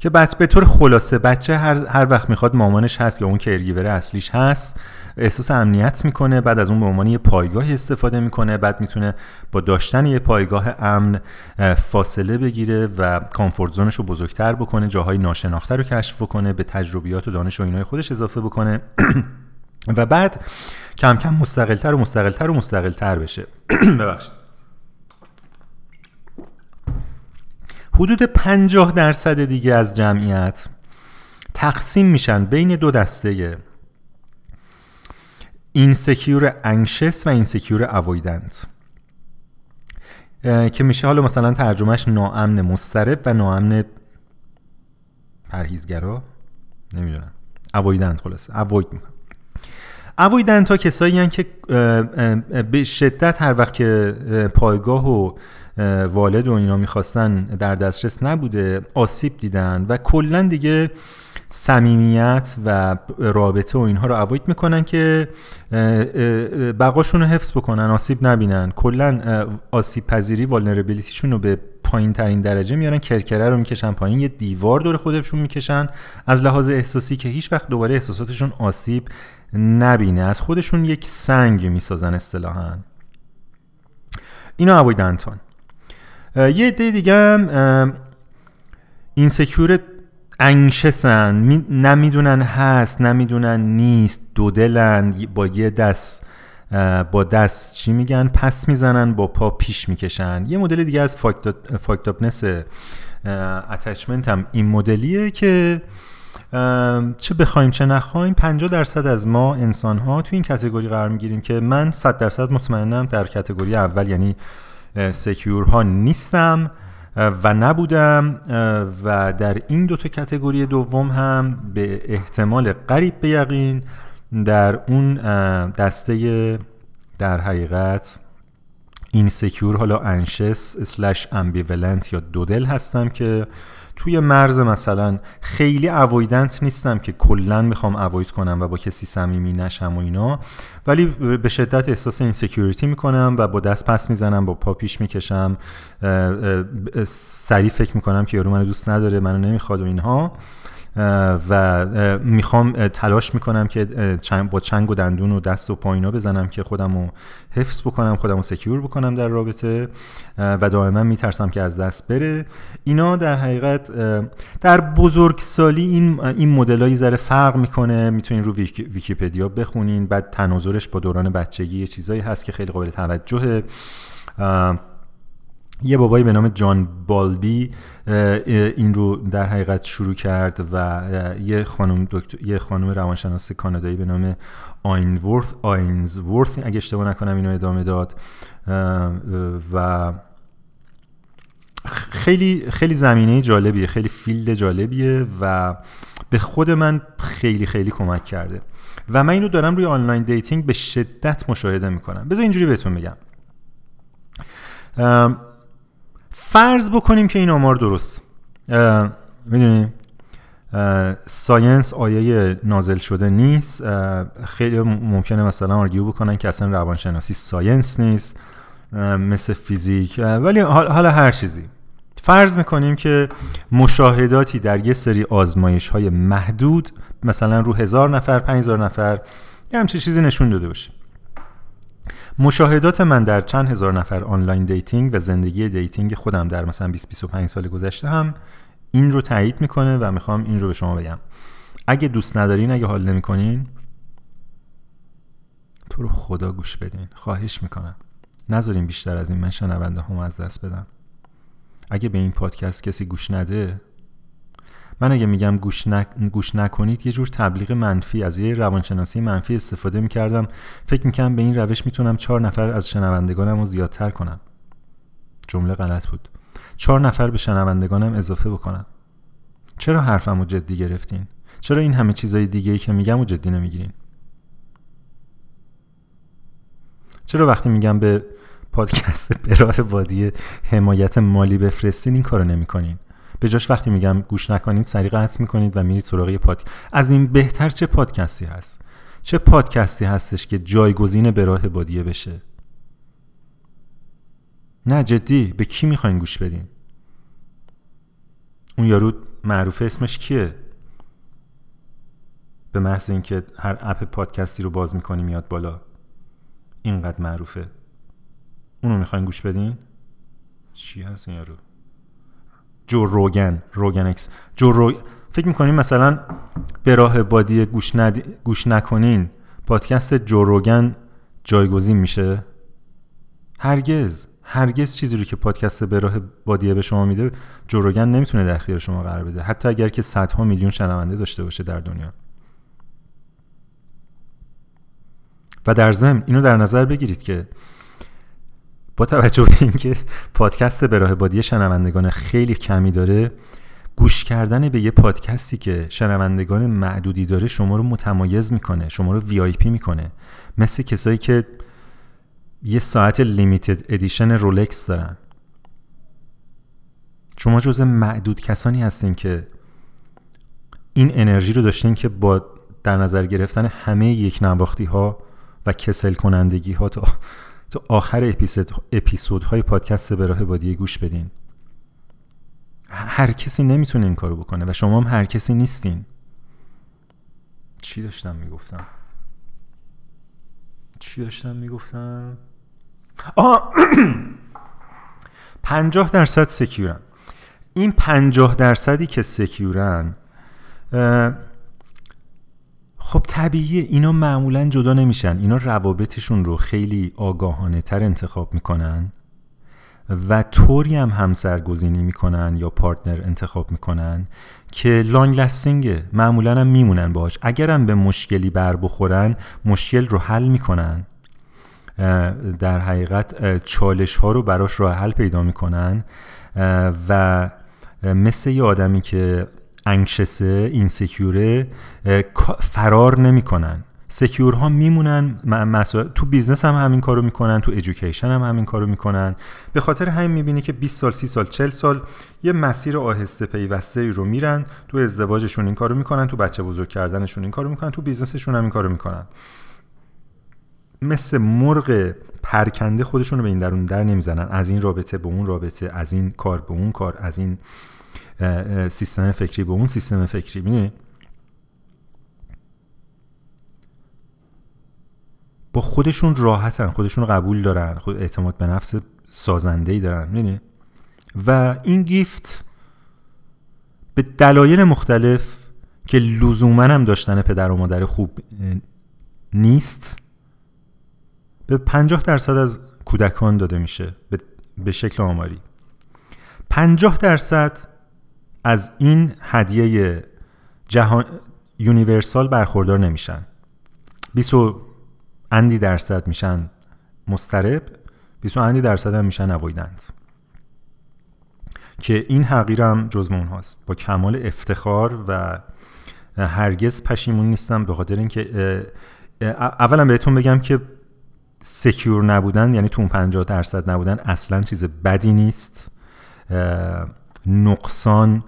که بچه به طور خلاصه بچه هر, هر وقت می‌خواد مامانش هست یا اون کرگیور اصلیش هست احساس امنیت می‌کنه بعد از اون به عنوان یه پایگاه استفاده می‌کنه بعد می‌تونه با داشتن یه پایگاه امن فاصله بگیره و comfort zone ش رو بزرگتر بکنه جاهای ناشناخته رو کشف بکنه به تجربیات و دانش و اینای خودش اضافه بکنه. و بعد کم کم مستقلتر و مستقلتر و مستقلتر بشه. ببخشید. حدود 50 درصد دیگه از جمعیت تقسیم میشن بین دو دسته. insecure anxious و insecure avoidant که میشه حالا مثلا ترجمهش ناامن مسترب و ناامن پرهیزگرا. نمی‌دونم. اوایدنت خلاصه. اواید می‌کنم. اوایدنت ها کسایی که به شدت هر وقت که پایگاه و والد و اینا می‌خواستن در دسترس نبوده آسیب دیدن و کلا دیگه صمیمیت و رابطه و اینها رو اوایت می‌کنن که بقاشون رو حفظ بکنن آسیب نبینن. کلا آسیب پذیری vulnerability شون رو به پایین ترین درجه میارن کرکره رو می‌کشن پایین یه دیوار دور خودشون می‌کشن. از لحاظ احساسی که هیچ وقت دوباره احساساتشون آسیب نبینه. از خودشون یک سنگ می‌سازن اصطلاحا. اینا avoidant ان یه عده دیگه هم insecure anxious ن نمی‌دونن هست نمی‌دونن نیست دودلن با یه دست با دست چی میگن؟ پس می‌زنن با پا پیش می‌کشن. یه مدل دیگه از فاکتاپنس attachment هم این مدلیه که چه بخوایم چه نخوایم 50 درصد از ما انسان ها تو این category قرار می‌گیریم که من 100 درصد مطمئنم در category اول یعنی secure ها نیستم. و نبودم و در این دو تا category دوم هم به احتمال قریب به یقین در اون دسته در حقیقت insecure حالا anxious slash ambivalent یا دودل هستم که توی مرز مثلا خیلی avoidant نیستم که کلا می‌خوام avoid کنم و با کسی صمیمی نشم و اینا ولی به شدت احساس insecurity می‌کنم و با دست پس می‌زنم با پا پیش می‌کشم سریع فکر می‌کنم که یارو منو دوست نداره منو نمی‌خواد و اینها. و می‌خوام تلاش می‌کنم که با چنگ و دندون و دست و پایینا بزنم که خودم رو حفظ بکنم خودم رو سکیور بکنم در رابطه و دائما میترسم که از دست بره. اینا در حقیقت در بزرگسالی این این مدلایی ذره فرق می‌کنه. می‌تونین رو ویکیپدیا بخونین. بعد تناظرش با دوران بچگی یه چیزایی هست که خیلی قابل توجهه. یه بابایی به نام جان بالبی این رو در حقیقت شروع کرد و یه خانم دکتر یه خانم روانشناس کانادایی به نام آینورث آینزورث اگه اشتباه نکنم اینو ادامه داد. و خیلی خیلی زمینه جالبیه خیلی field جالبیه و به خود من خیلی خیلی کمک کرده. و من اینو دارم روی online dating به شدت مشاهده می‌کنم. بذار اینجوری بهتون بگم. فرض بکنیم که این آمار درست. می‌دونیم science آیه نازل شده نیست. خیلی ممکنه مثلا argue بکنن که اصلا روانشناسی science نیست مثل فیزیک. ولی حالا هر چیزی. فرض می‌کنیم که مشاهداتی در یه سری آزمایش های محدود مثلا رو هزار نفر پنج نفر یه همچین چیزی نشون داده باشه مشاهدات من در چند هزار نفر online dating و زندگی dating خودم در مثلا 20 25 سال گذشته هم این رو تایید می‌کنه و می‌خوام این رو به شما بگم. اگه دوست ندارین اگه حال نمی‌کنین تو رو خدا گوش بدین. خواهش می‌کنم. نذارین بیشتر از این من شنونده هم از دست بدم. اگه به این پادکست کسی گوش نده من اگه میگم گوش, گوش نکنید یه جور تبلیغ منفی از یه روانشناسی منفی استفاده می‌کردم. فکر می‌کنم به این روش می‌تونم چهار نفر از شنوندگانم رو زیادتر کنم. جمله غلط بود. چهار نفر به شنوندگانم اضافه بکنم. چرا حرفم رو جدی گرفتین؟ چرا این همه چیزای دیگه ای که میگم و جدی نمی‌گیرین؟ چرا وقتی میگم به پادکست به راه بادی حمایت مالی بفرستین این کارو نمی‌کنین؟ به جاش وقتی میگم گوش نکنید سریع قطع می‌کنید و میرید سراغ یه پاد از این بهتر چه پادکستی هست؟ چه پادکستی هستش که جایگزین به راه بادیه بشه؟ نه جدی. به کی می‌خواین گوش بدین؟ اون یارو معروف اسمش کیه؟ به محض اینکه هر اپ پادکستی رو باز می‌کنی میاد بالا. اینقدر معروفه. اونو می‌خواین گوش بدین؟ چی هست این یارو؟ جو روگن روگن اکس جو رو... فکر می‌کنین مثلا به راه بادی گوش, ند... گوش نکنین پادکست جو روگن جایگزین میشه؟ هرگز هرگز چیزی رو که پادکست به راه بادیه به شما میده جو روگن نمی‌تونه در اختیار شما قرار بده. حتی اگر که صدها میلیون شنونده داشته باشه در دنیا. و در ضمن اینو در نظر بگیرید که با توجه به اینکه پادکست به راه بادی شنوندگان خیلی کمی داره گوش کردن به یه پادکستی که شنوندگان معدودی داره شما رو متمایز می‌کنه شما رو VIP می‌کنه. مثل کسایی که یه ساعت limited edition رولکس دارن. شما جز معدود کسانی هستین که این انرژی رو داشتین که با در نظر گرفتن همه یک نواختی ها و کسل کنندگی ها تا تا آخر اپیزود اپیزودهای پادکست به راه بادی گوش بدین. هر کسی نمی‌تونه این کارو بکنه و شما هم هر کسی نیستین. چی داشتم می‌گفتم؟ چی داشتم می‌گفتم؟ آه! پنجاه درصد سکیورن. این پنجاه درصدی که سکیورن خب طبیعیه اینا معمولا جدا نمیشن. اینا روابطشون رو خیلی آگاهانه تر انتخاب می‌کنن و طوری هم همسرگزینی می‌کنن یا پارتنر انتخاب می‌کنن که لانگ لستینگه معمولا هم میمونن باش اگرم به مشکلی بر بخورن مشکل رو حل می‌کنن. در حقیقت چالش ها رو براش راه حل پیدا می‌کنن و مثل یه آدمی که anxious ه insecure ه فرار نمی‌کنن. secure ها میمونن تو business هم همین کارو می‌کنن تو education هم همین کارو می‌کنن. به خاطر همین می‌بینی که 20 سال 30 سال 40 سال یه مسیر آهسته پیوسته رو میرن تو ازدواجشون این کارو می‌کنن تو بچه بزرگ کردنشون این کارو می‌کنن تو business شون هم این کارو می‌کنن. مثل مرغ پرکنده خودشون رو به این در اون در نمی‌زنن. از این رابطه به اون رابطه از این کار به اون کار از این سیستم فکری به اون سیستم فکری. می‌دونی؟ با خودشون راحتن خودشون قبول دارن خود اعتماد به نفس سازنده ای دارن. می‌دونی؟ و این گیفت به دلایل مختلف که لزوما هم داشتن پدر و مادر خوب نیست به 50 درصد از کودکان داده میشه به شکل آماری. 50 درصد از این هدیه جهان یونیورسال برخوردار نمیشن. 20 اندی درصد میشن مسترب 20 اندی درصد هم میشن اوایدند که این حقیرم جزو اونهاست با کمال افتخار و هرگز پشیمون نیستم به خاطر اینکه اولا بهتون بگم که سکیور نبودن یعنی تو اون 50 درصد نبودن اصلا چیز بدی نیست. نقصان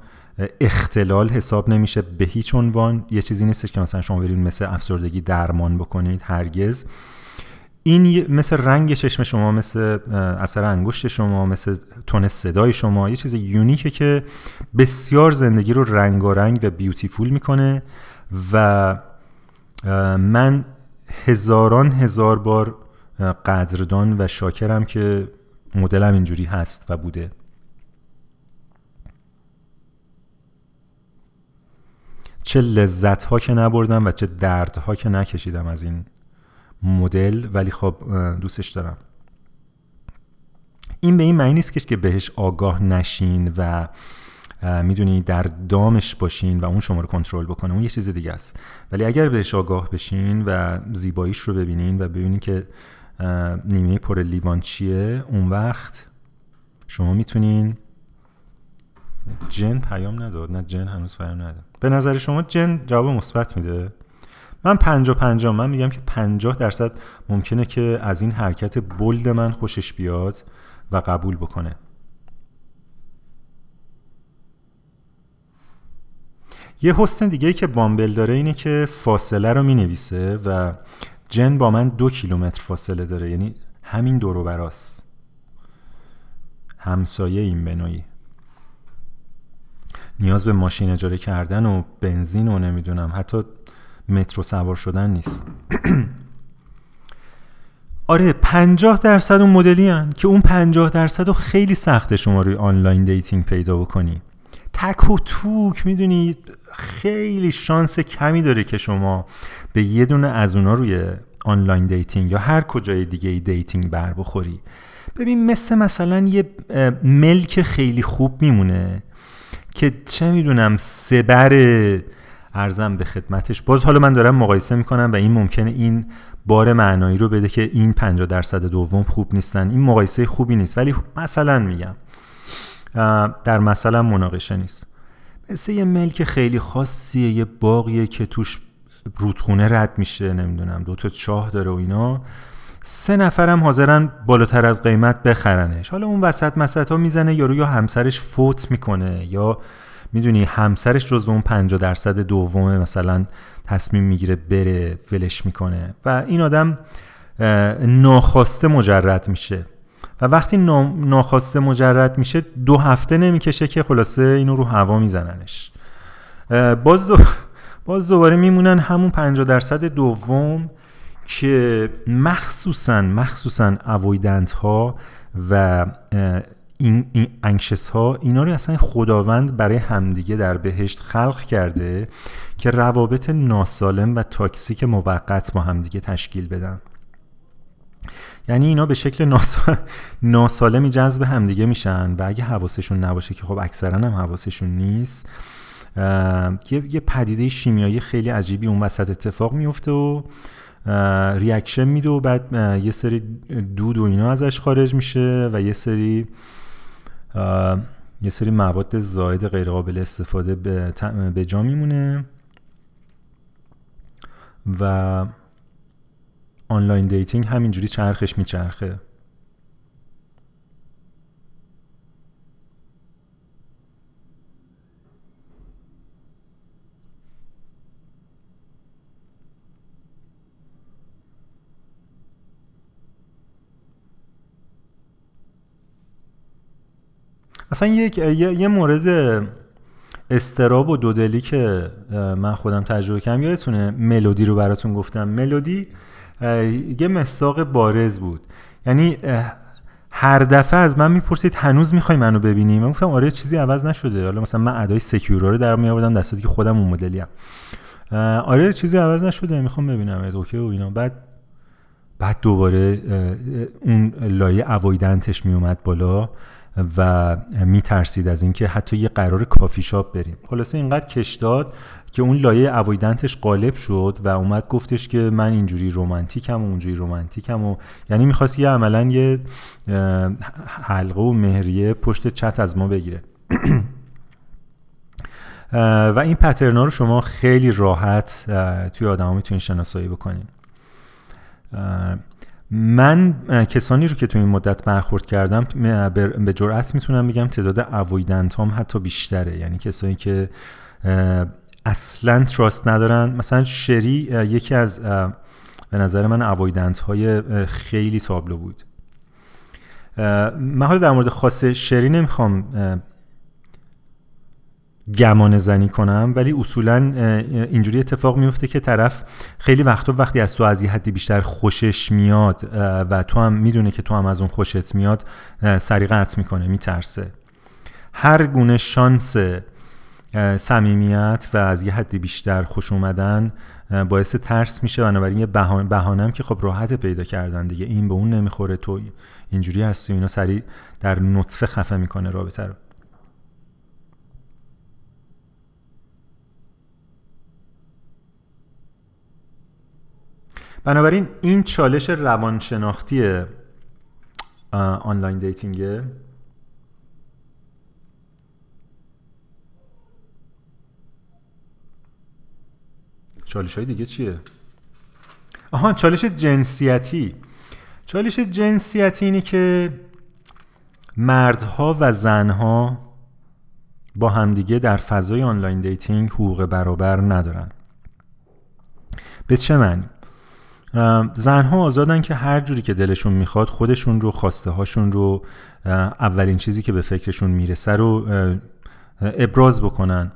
اختلال حساب نمیشه به هیچ عنوان. یه چیزی نیستش که مثلا شما برید مثل افسردگی درمان بکنید هرگز. این مثل رنگ چشم شما مثل اثر انگشت شما مثل تون صدای شما یه چیز یونیکه که بسیار زندگی رو رنگارنگ و بیوتیفول می‌کنه و من هزاران هزار بار قدردان و شاکرم که مدلم اینجوری هست و بوده. چه لذت ها که نبردم و چه درد ها که نکشیدم از این مدل. ولی خب دوستش دارم. این به این معنی نیست که بهش آگاه نشین و می‌دونی در دامش باشین و اون شما رو کنترل بکنه. اون یه چیز دیگه است. ولی اگر بهش آگاه بشین و زیباییش رو ببینین و ببینین که نیمه پر لیوان چیه اون وقت شما می‌تونین جن پیام نداد. نه جن هنوز پیام نداد. به نظر شما جن جواب مثبت میده؟ من پنجا پنجا من میگم که پنجاه درصد ممکنه که از این حرکت بلد من خوشش بیاد و قبول بکنه. یه حسن دیگه که بامبل داره اینه که فاصله رو می نویسه و جن با من دو کیلومتر فاصله داره. یعنی همین دورو براست. همسایه این بنایی. نیاز به ماشین اجاره کردن و بنزین و نمی‌دونم حتی مترو سوار شدن نیست. آره پنجاه درصد اون مدلی هن که اون پنجاه درصد رو خیلی سخته شما روی online dating پیدا بکنی. تک و توک می‌دونید خیلی شانس کمی داره که شما به یه دونه از اونا روی online dating یا هر کجای دیگه ای dating بر بخوری. ببین مثل مثلا یه ملک خیلی خوب میمونه. که چه می‌دونم صبر عرضم به خدمتش. باز حالا من دارم مقایسه می‌کنم و این ممکنه این بار معنایی رو بده که این 50 درصد دوم خوب نیستن. این مقایسه خوبی نیست ولی مثلا میگم. در مثلا مناقشه نیست. مثل یه ملک خیلی خاصیه یه باقیه که توش رودخونه رد میشه نمی‌دونم دو تا چاه داره و اینا. سه نفرم حاضرن بالاتر از قیمت بخرنش. حالا اون وسط مسط ها می‌زنه یارو یا همسرش فوت می‌کنه یا می‌دونی همسرش جز اون 50 درصد دومه مثلا تصمیم می‌گیره بره ولش می‌کنه و این آدم ناخواسته مجرد میشه. و وقتی ناخواسته مجرد میشه دو هفته نمی‌کشه که خلاصه اینو رو هوا میزننش. باز دو باز دوباره میمونن همون 50 درصد دوم. که مخصوصا مخصوصا اویدنت ها و این, این انکشس ها اینا رو اصلا خداوند برای همدیگه در بهشت خلق کرده که روابط ناسالم و toxic موقت با همدیگه تشکیل بدن. یعنی اینا به شکل ناسالمی جذب همدیگه میشن و اگه حواسشون نباشه که خب اکثرا هم حواسشون نیست یه, یه پدیده شیمیایی خیلی عجیبی اون وسط اتفاق میفته و reaction میده و بعد یه سری دود و اینا ازش خارج میشه و یه سری یه سری مواد زاید غیر قابل استفاده به, به جا میمونه و online dating همینجوری چرخش میچرخه. اصلا یک یه, مورد استراب و دودلی که من خودم تجربه کردم یادتونه ملودی رو براتون گفتم. ملودی یه مساق بارز بود. یعنی هر دفعه از من می‌پرسید هنوز می‌خوای منو ببینی؟ من گفتم آره چیزی عوض نشده. حالا مثلا من ادای سکیورا رو در میآوردم دستاتی که خودم اون مدلی ام. آره چیزی عوض نشده می‌خوام ببینم اوکی و اینا. بعد بعد دوباره اون لایه اوایدنتش میومد بالا. و میترسید از اینکه حتی یه قرار کافی شاپ بریم. خلاصه اینقدر کش داد که اون لایه اوایدنتش قالب شد و اومد گفتش که من اینجوری رومانتیکم و اونجوری رومانتیکم و یعنی می‌خواست یه عملا یه حلقه و مهریه پشت چت از ما بگیره. و این پترنا رو شما خیلی راحت توی آدم ها می‌تونید شناسایی بکنید من کسانی رو که تو این مدت برخورد کردم به جرأت می‌تونم بگم تعداد اوایدنت هم حتی بیشتره. یعنی کسانی که اصلا تراست ندارن. مثلا شری یکی از به نظر من اوایدنت های خیلی تابلو بود. من حالا در مورد خاص شری نمی‌خوام گمان زنی کنم ولی اصولا اینجوری اتفاق میفته که طرف خیلی وقتا وقتی از تو از یه حدی بیشتر خوشش میاد و تو هم می‌دونه که تو هم از اون خوشت میاد سریع قطع می‌کنه میترسه. هر گونه شانس صمیمیت و از یه حدی بیشتر خوش اومدن باعث ترس میشه. بنابراین یه بهانم که خب راحت پیدا کردن دیگه این به اون نمی‌خوره تو اینجوری هستی اینا سریع در نطفه خفه می‌کنه رابطه رو. بنابراین این چالش روانشناختی آنلاین دیتینگه چالش های دیگه چیه؟ آها چالش جنسیتی چالش جنسیتی اینه که مردها و زنها با همدیگه در فضای online dating حقوق برابر ندارن به چه معنی؟ زنها آزادن که هر جوری که دلشون می‌خواد خودشون رو خواسته هاشون رو اولین چیزی که به فکرشون می‌رسه رو ابراز بکنن.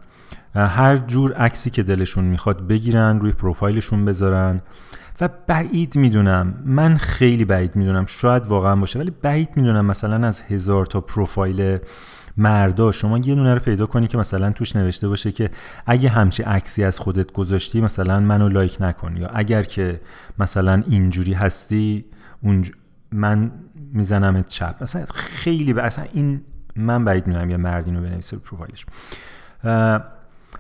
هر جور عکسی که دلشون می‌خواد بگیرن روی پروفایلشون بذارن. و بعید می‌دونم من خیلی بعید می‌دونم شاید واقعا باشه ولی بعید می‌دونم مثلا از هزار تا پروفایل مردا شما یه دونه رو پیدا کنی که مثلا توش نوشته باشه که اگه همچی عکسی از خودت گذاشتی مثلا منو لایک نکن. یا اگر که مثلا اینجوری هستی اون من میزنمت چپ. مثلا خیلی به اصلا این من بعید می‌دونم یه مردی رو بنویسه پروفایلش.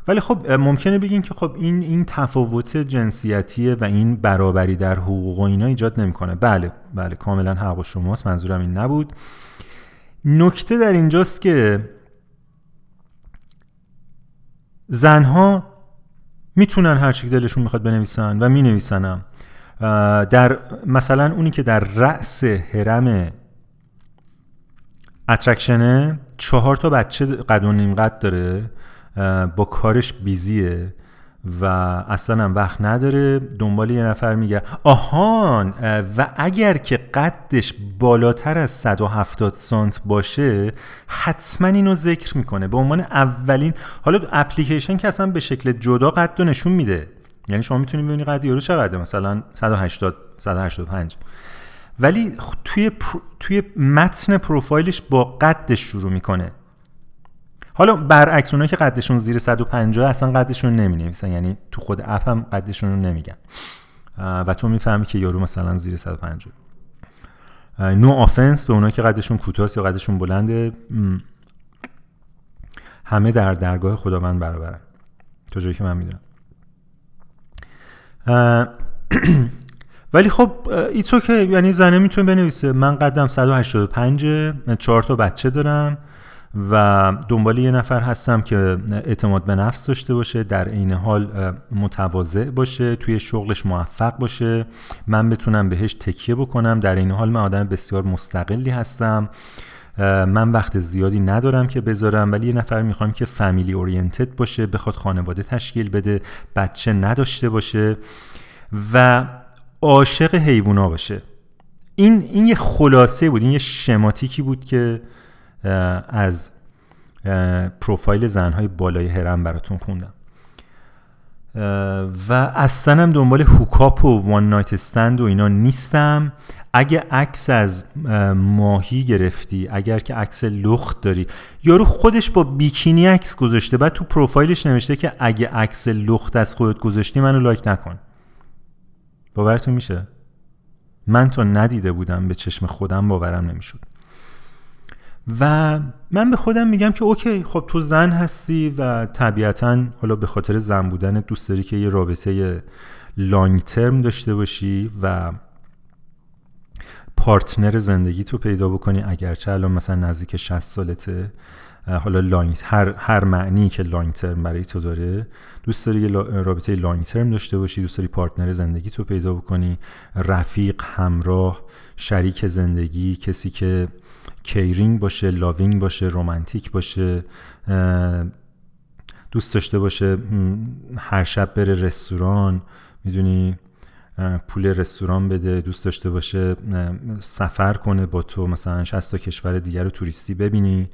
ولی خب ممکنه بگین که خب این این تفاوت جنسیتیه و این برابری در حقوق و اینا ایجاد نمی‌کنه. بله بله کاملا حق شماست. منظورم این نبود. نکته در اینجاست که زنها می‌تونن هر چی دلشون می‌خواد بنویسن و مینویسنم. در مثلا اونی که در رأس حرم اترکشنه چهار تا بچه قد و نیم قد داره با کارش بیزیه. و اصلا هم وقت نداره. دنبال یه نفر میگه آهان و اگر که قدش بالاتر از 170 سانت باشه حتما اینو ذکر می‌کنه. به عنوان اولین حالا اپلیکیشن که اصلا به شکل جدا قد نشون میده. یعنی شما می‌تونید ببینید قد یارو چقدره مثلا 180 185 ولی توی توی متن پروفایلش با قدش شروع می‌کنه. حالا برعکس اونایی که قدشون زیر 150 اصلا قدشون نمی نویسن. یعنی تو خود اپ هم قدشون رو نمیگن. و تو می‌فهمی که یارو مثلا زیر 150 نو آفنس به اونایی که قدشون کوتاه یا قدشون بلنده. همه در درگاه خداوند برابرن. تو جایی که من می‌دونم. ولی خب ایتو که یعنی زنه می‌تونه بنویسه. من قدم 185 چهار تا بچه دارم. و دنبال یه نفر هستم که اعتماد به نفس داشته باشه در عین حال متواضع باشه توی شغلش موفق باشه. من بتونم بهش تکیه بکنم. در این حال من آدم بسیار مستقلی هستم. من وقت زیادی ندارم که بذارم ولی یه نفر می‌خوام که فامیلی اورینتد باشه بخواد خانواده تشکیل بده بچه نداشته باشه و عاشق حیوونا باشه. این این یه خلاصه بود این یه شماتیکی بود که از پروفایل زنهای بالای هرم براتون خوندم. و اصلا هم دنبال هوکاپ و وان نایت استند و اینا نیستم. اگه عکس از ماهی گرفتی اگر که عکس لخت داری. یارو خودش با بیکینی عکس گذاشته بعد تو پروفایلش نوشته که اگه عکس لخت از خودت گذاشتی منو لایک نکن. باورتون میشه؟ من تو ندیده بودم به چشم خودم باورم نمی‌شد. و من به خودم میگم که اوکی خب تو زن هستی و طبیعتا حالا به خاطر زن بودن دوست داری که یه رابطه لانگ ترم داشته باشی و partner زندگی تو پیدا بکنی اگرچه الان مثلا نزدیک 60 سالته حالا long هر هر معنی که long term برای تو داره دوست داری رابطه long term داشته باشی دوست داری partner زندگی تو پیدا بکنی رفیق همراه شریک زندگی کسی که caring باشه loving باشه romantic باشه دوست داشته باشه هر شب بره رستوران می‌دونی؟ پول رستوران بده دوست داشته باشه سفر کنه با تو مثلا 60 تا کشور دیگر رو توریستی ببینی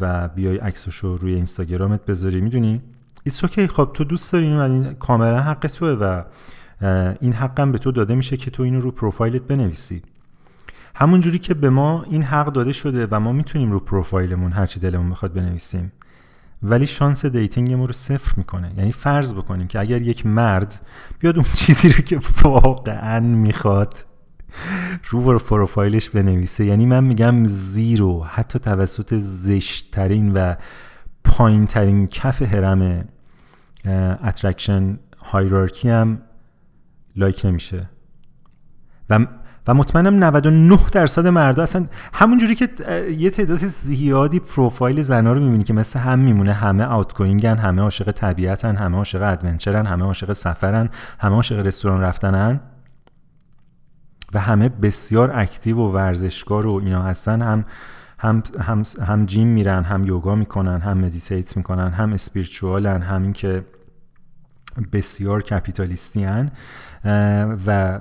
و بیای عکسشو روی اینستاگرامت بذاری می‌دونی؟ ایتس اوکی خب تو دوست داری این کاملا حق توه و این حقم به تو داده میشه که تو اینو رو پروفایلت بنویسی. همون جوری که به ما این حق داده شده و ما می‌تونیم رو پروفایلمون هرچی دلمون بخواد بنویسیم. ولی شانس dating ما رو صفر می‌کنه. یعنی فرض بکنیم که اگر یک مرد بیاد اون چیزی رو که واقعا می‌خواد رو پروفایلش بنویسه یعنی من میگم zero حتی توسط زشتترین و پایین ترین کف هرم attraction hierarchy هم like نمیشه. و و مطمئنم 99 درصد مردا اصلا همونجوری که یه تعداد زیادی پروفایل زنا رو می‌بینی که مثل هم میمونه همه outgoing ان همه عاشق طبیعتن همه عاشق adventure ان همه عاشق سفرن همه عاشق رستوران رفتنن و همه بسیار active و ورزشکار و اینا هستن. هم هم هم هم gym میرن هم یوگا می‌کنن هم meditate می‌کنن هم spiritual ان همین که بسیار capitalist ی هن و,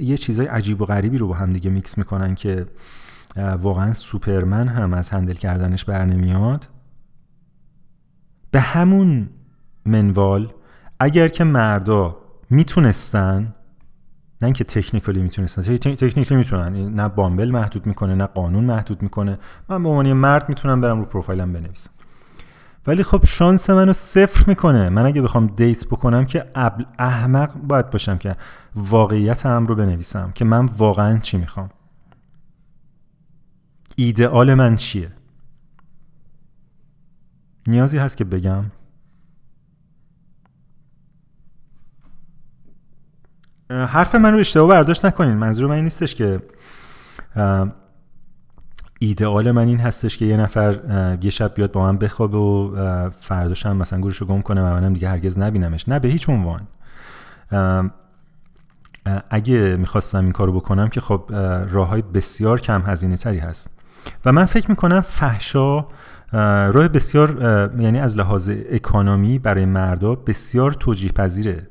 یه چیزای عجیب و غریبی رو با هم دیگه میکس می‌کنن که واقعا سوپرمن هم از handle کردنش بر نمیاد. به همون منوال اگر که مردا می‌تونستن نه اینکه technically می‌تونستن technically می‌تونن نه Bumble محدود می‌کنه نه قانون محدود می‌کنه من به عنوان مرد می‌تونم برم رو پروفایلم بنویسم. ولی خب شانس منو صفر می‌کنه. من اگه بخوام date بکنم که احمق باید باشم که واقعیت هم رو بنویسم که من واقعا چی می‌خوام. ایدئال من چیه؟ نیازی هست که بگم. حرف من رو اشتباه برداشت نکنین. منظور من این نیستش که ایدئال من این هستش که یه نفر یه شب بیاد با من بخوابه و فرداش هم مثلا گورشو گم کنه و منم دیگه هرگز نبینمش. نه به هیچ عنوان. اگه می‌خواستم این کارو بکنم که خب راه های بسیار کم هزینه تری هست. و من فکر می‌کنم فحشا راه بسیار یعنی از لحاظ اکانومی برای مردا بسیار توجیه پذیره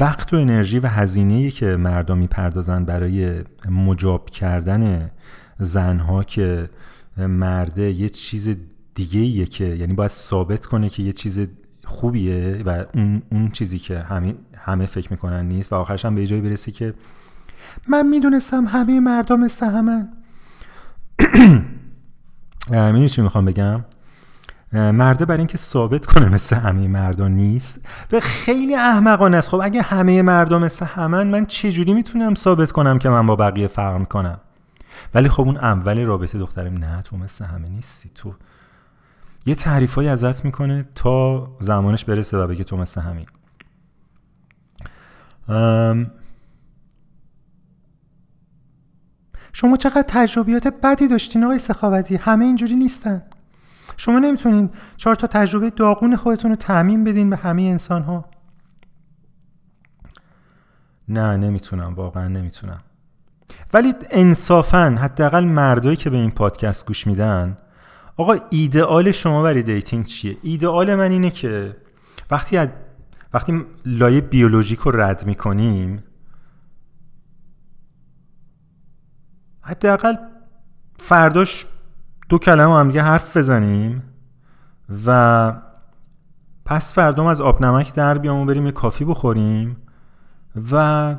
وقت و انرژی و هزینه که مردم می‌پردازن برای مجاب کردن زنها که مرده یه چیز دیگه ایه که یعنی باید ثابت کنه که یه چیز خوبیه و اون, اون چیزی که همه, همه فکر می‌کنن نیست و آخرش هم به جایی برسه که من می‌دونستم همه مردم مثل همن می‌دونی چی می‌خوام بگم؟ مرده برای اینکه ثابت کنه مثل همه مردان نیست و خیلی احمقانه است. خب اگه همه مردم مثل همن من چجوری می‌تونم ثابت کنم که من با بقیه فرق می‌کنم؟ ولی خب اون اول رابطه دخترم نه تو مثل همه نیستی. تو یه تعریف های ازت می‌کنه تا زمانش برسه و بگه تو مثل همین. شما چقدر تجربیات بدی داشتین آقای سخاوتی؟ همه اینجوری نیستن. شما نمی‌تونین چهار تا تجربه داغون خودتون رو تعمین بدین به همه انسان ها نه نمی‌تونم واقعا نمی‌تونم. ولی انصافا حداقل مردایی که به این پادکست گوش میدن آقا ایدئال شما برای dating چیه؟ ایدئال من اینه که وقتی از وقتی لایه بیولوژیک رو رد می‌کنیم حداقل فرداش دو کلمه هم دیگه حرف بزنیم و پس فردام از آب نمک در بیام و بریم یه coffee بخوریم و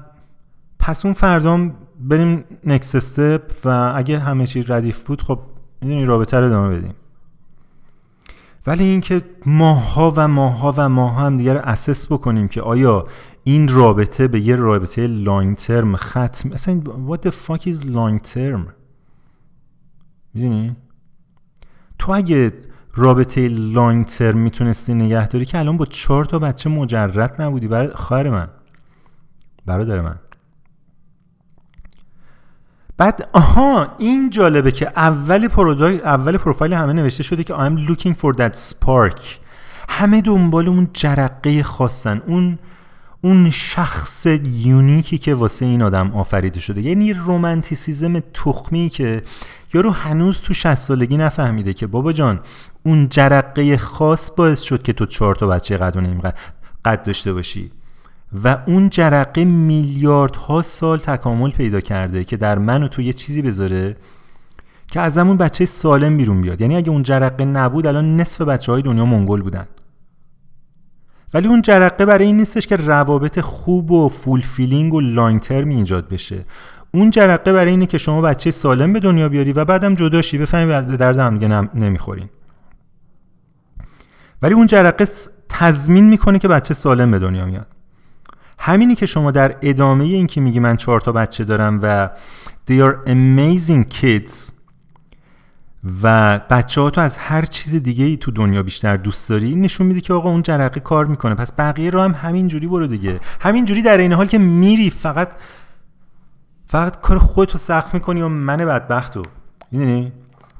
پس اون فردام بریم نکست استپ و اگه همه چی ردیف بود خب می‌دونی رابطه رو ادامه بدیم. ولی اینکه ماها و ماها و ماها هم دیگر اسس بکنیم که آیا این رابطه به یه رابطه لانگ ترم ختم اصلا what the fuck is long term می‌دونی؟ تو اگه رابطه لانگ ترم می‌تونستی نگهداری که الان با چهار تا بچه مجرد نبودی برای خواهر من برادر من. بعد آها این جالبه که اول اول پروفایل همه نوشته شده که I'm looking for that spark. همه دنبال اون جرقه خواستن اون اون شخص یونیکی که واسه این آدم آفریده شده. یعنی رومانتیسیزم تخمی که یارو هنوز تو 60 سالگی نفهمیده که بابا جان اون جرقه خاص باعث شد که تو چهار تا بچه قد و قد داشته باشی. و اون جرقه میلیاردها سال تکامل پیدا کرده که در من و تو یه چیزی بذاره که از همون بچه سالم بیرون بیاد. یعنی اگه اون جرقه نبود الان نصف بچه های دنیا منگل بودن. ولی اون جرقه برای این نیستش که روابط خوب و fulfilling و long-term ی ایجاد بشه. اون جرقه برای اینه که شما بچه سالم به دنیا بیاری و بعدم جدا شی بفهمی به درد هم دیگه نمی‌خورین. ولی اون جرقه تضمین می‌کنه که بچه سالم به دنیا میاد. همینی که شما در ادامه این که میگی من چهار تا بچه دارم و they are amazing kids و بچه ها تو از هر چیز دیگه ای تو دنیا بیشتر دوست داری نشون میده که آقا اون جرقه کار می‌کنه. پس بقیه رو هم همین جوری برو دیگه. همین جوری در این حال که میری فقط فقط کار خودتو سخت می‌کنی و من بدبختو. می‌دونی؟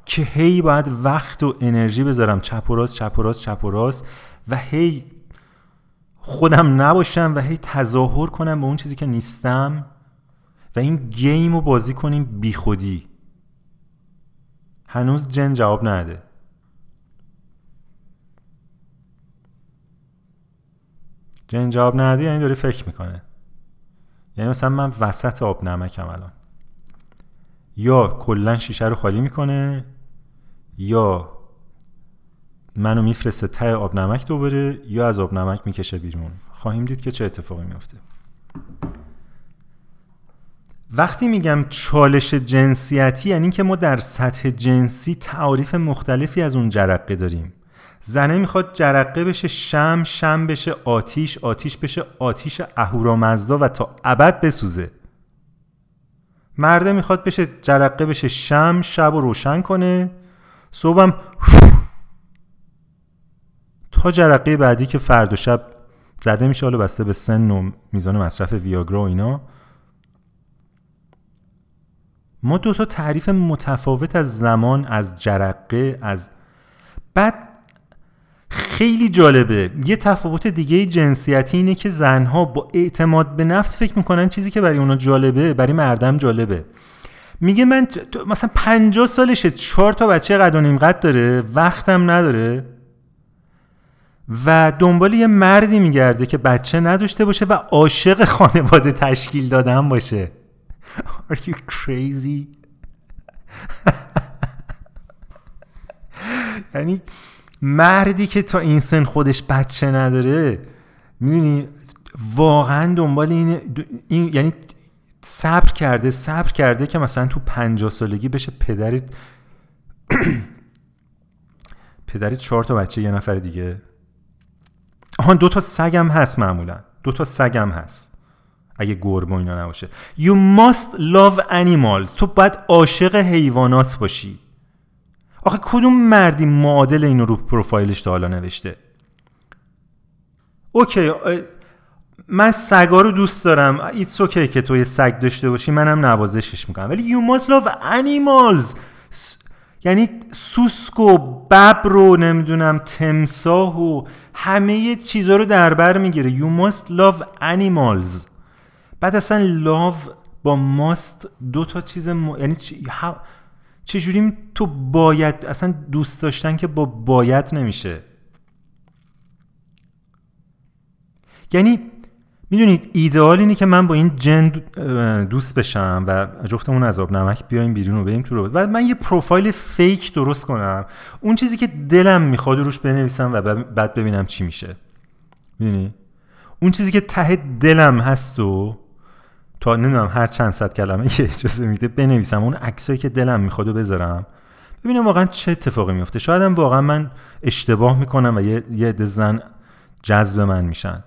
که هی باید وقت و انرژی بذارم. چپ و راست چپ و راست چپ و راست. و هی خودم نباشم و هی تظاهر کنم به اون چیزی که نیستم و این گیم رو بازی کنیم بی خودی هنوز جن جواب نده. جن جواب نده یعنی داره فکر می‌کنه. یعنی مثلا من وسط آب نمکم الان. یا کلا شیشه رو خالی می‌کنه یا منو میفرسته ته آب نمک دوباره یا از آب نمک می‌کشه بیرون. خواهیم دید که چه اتفاقی میفته وقتی میگم چالش جنسیتی یعنی که ما در سطح جنسی تعاریف مختلفی از اون جرقه داریم. زنه می‌خواد جرقه بشه شم شم بشه آتیش آتیش بشه آتیش اهورامزدا و تا ابد بسوزه. مرده می‌خواد بشه جرقه بشه شم شب و روشن کنه. صبحم تا جرقه بعدی که فرد و شب زده میشه حالا بسته به سن و میزان مصرف ویاگرا و اینا. ما دو تا تعریف متفاوت از زمان از جرقه از بعد خیلی جالبه. یه تفاوت دیگه جنسیتی اینه که زنها با اعتماد به نفس فکر می‌کنن چیزی که برای اونا جالبه برای مردم جالبه. میگه من مثلا 50 سالشه چهار تا بچه قد و نیم قد داره وقتم نداره. و دنبال یه مردی میگرده که بچه نداشته باشه و عاشق خانواده تشکیل دادن باشه Are you crazy? یعنی مردی که تا این سن خودش بچه نداره می‌دونی واقعا دنبال این, این یعنی صبر کرده صبر کرده که مثلا تو پنجاه سالگی بشه پدری پدری چهار تا بچه یه نفر دیگه آهان دو تا سگم هست معمولا. دو تا سگم هست. اگه گربه اینا نباشه. You must love animals. تو باید عاشق حیوانات باشی. آخه کدوم مردی معادل اینو رو پروفایلش تا حالا نوشته؟ okay من سگا رو دوست دارم. it's okay که تو یه سگ داشته باشی. منم نوازشش می‌کنم. ولی you must love animals. یعنی سوسک و ببر رو نمی‌دونم تمساح و همه چیزا رو در بر می‌گیره. You must love animals. بعد اصلا love با must دو تا چیز م... یعنی چجوری تو باید اصلا دوست داشتن که با باید نمیشه. یعنی می‌دونید ایدئال اینه که من با این جن دوست بشم و جفتمون آب نمک بیایم بیرون و بریم تو رو و من یه پروفایل فیک درست کنم. اون چیزی که دلم می‌خواد روش بنویسم و بعد ببینم چی میشه. می‌دونی؟ اون چیزی که ته دلم هست و تا نمی‌دونم هر چند صد کلمه که اجازه میده بنویسم. اون عکسایی که دلم می‌خواد و بذارم. ببینم واقعا چه اتفاقی میفته شاید واقعا من اشتباه می‌کنم و یه یه زن جذب من میشن.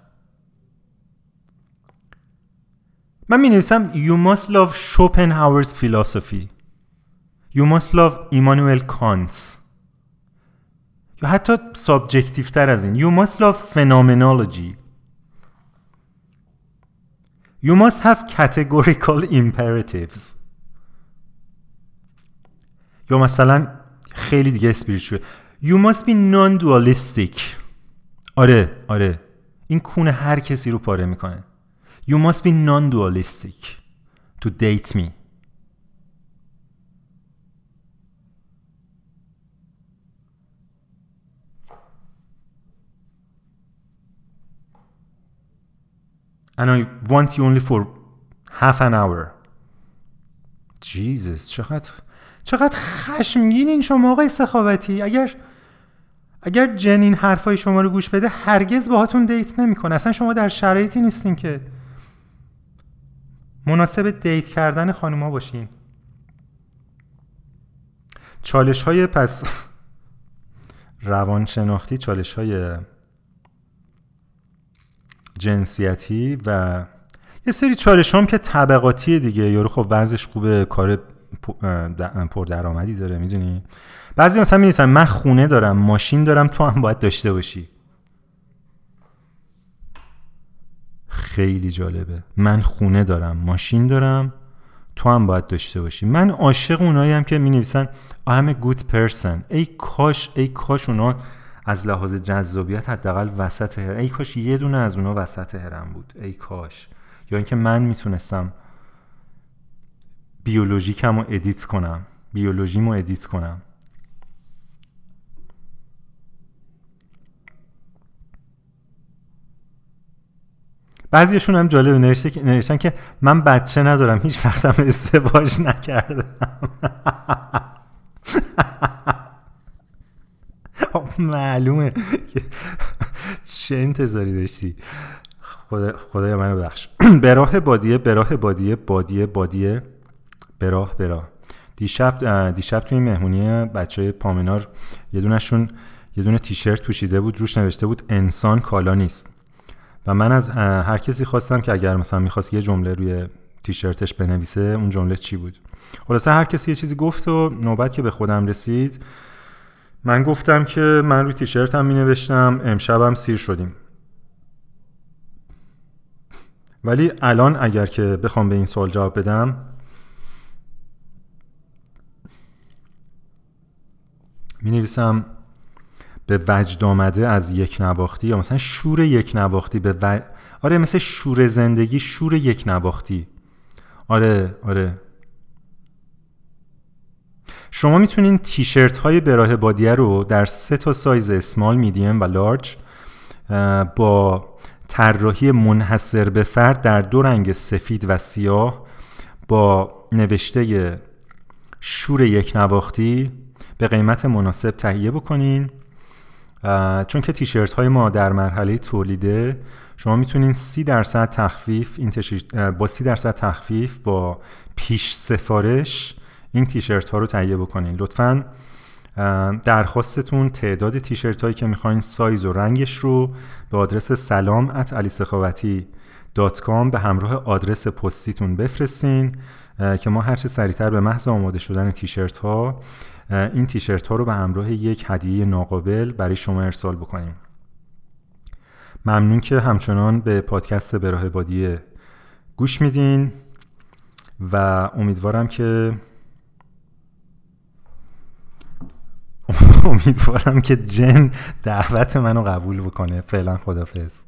من می نویسم You must love Schopenhauer's philosophy You must love Immanuel Kant یا حتی سابجکتیو تر از این You must love phenomenology You must have categorical imperatives یا مثلا خیلی دیگه اسپریچوال You must be non-dualistic آره آره این کونه هر کسی رو پاره می‌کنه You must be non-dualistic to date me. And I want you only for half an hour. Jesus چقدر چقدر خشمگینین شما آقای سخاوتی اگر اگر جنین حرفای شما رو گوش بده هرگز باهاتون دیت نمی‌کنه اصلا شما در شرایطی نیستین که مناسب دیت کردن خانوما باشین چالش های پس روانشناختی چالش های جنسیتی و یه سری چالش هم که طبقاتی دیگه. یارو خب وضعش خوبه کار پردرآمدی داره می‌دونی؟ بعضی مثلا می من خونه دارم ماشین دارم تو هم باید داشته باشی. خیلی جالبه. من خونه دارم ماشین دارم تو هم باید داشته باشی. من عاشق اونایی هم که می نویسن I'm a good person. ای کاش ای کاش اونا از لحاظ جذابیت حداقل وسط هرم ای کاش یه دونه از اونا وسط هرم بود. ای کاش. یا اینکه من می‌تونستم بیولوژیکم رو edit کنم بیولوژیمو ادیت کنم. بعضیشون هم جالب نوشته نوشتن که من بچه ندارم هیچ وقتم ازدواج نکردم. معلومه چه انتظاری داشتی. خدا خدای منو بخش براه بادیه براه بادیه بادیه بادیه. براه براه دیشب دیشب توی مهمونی بچه پامنار یه دونشون یه دونه تیشرت پوشیده بود روش نوشته بود انسان کالا نیست. و من از هر کسی خواستم که اگر مثلا می‌خواست یه جمله روی تیشرتش بنویسه اون جمله چی بود؟ خلاصه هر کسی یه چیزی گفت و نوبت که به خودم رسید من گفتم که من روی تیشرتم می نوشتم امشبم سیر شدیم. ولی الان اگر که بخوام به این سوال جواب بدم می نویسم به وجد آمده از یک نواختی یا مثلا شور یک نواختی به و... آره مثل شور زندگی شور یک نواختی آره آره. شما می‌تونین تیشرت های براه بادیه رو در سه تا سایز اسمال میدیم و لارج با طراحی منحصر به فرد در دو رنگ سفید و سیاه با نوشته شور یک نواختی به قیمت مناسب تهیه بکنین. چون که تیشرت های ما در مرحله تولیده شما می‌تونین سی درصد تخفیف این با سی درصد تخفیف با پیش سفارش این تیشرت ها رو تهیه بکنین. لطفا درخواستتون تعداد تیشرت هایی که می‌خواین سایز و رنگش رو به آدرس سلام ات علی به همراه آدرس پستیتون بفرستین که ما هرچه سریعتر به محض آماده شدن تیشرت ها این تیشرت ها رو به همراه یک هدیه ناقابل برای شما ارسال بکنیم. ممنون که همچنان به پادکست به راه بادیه گوش میدین و امیدوارم که امیدوارم که جن دعوت منو قبول بکنه. فعلا خدافظ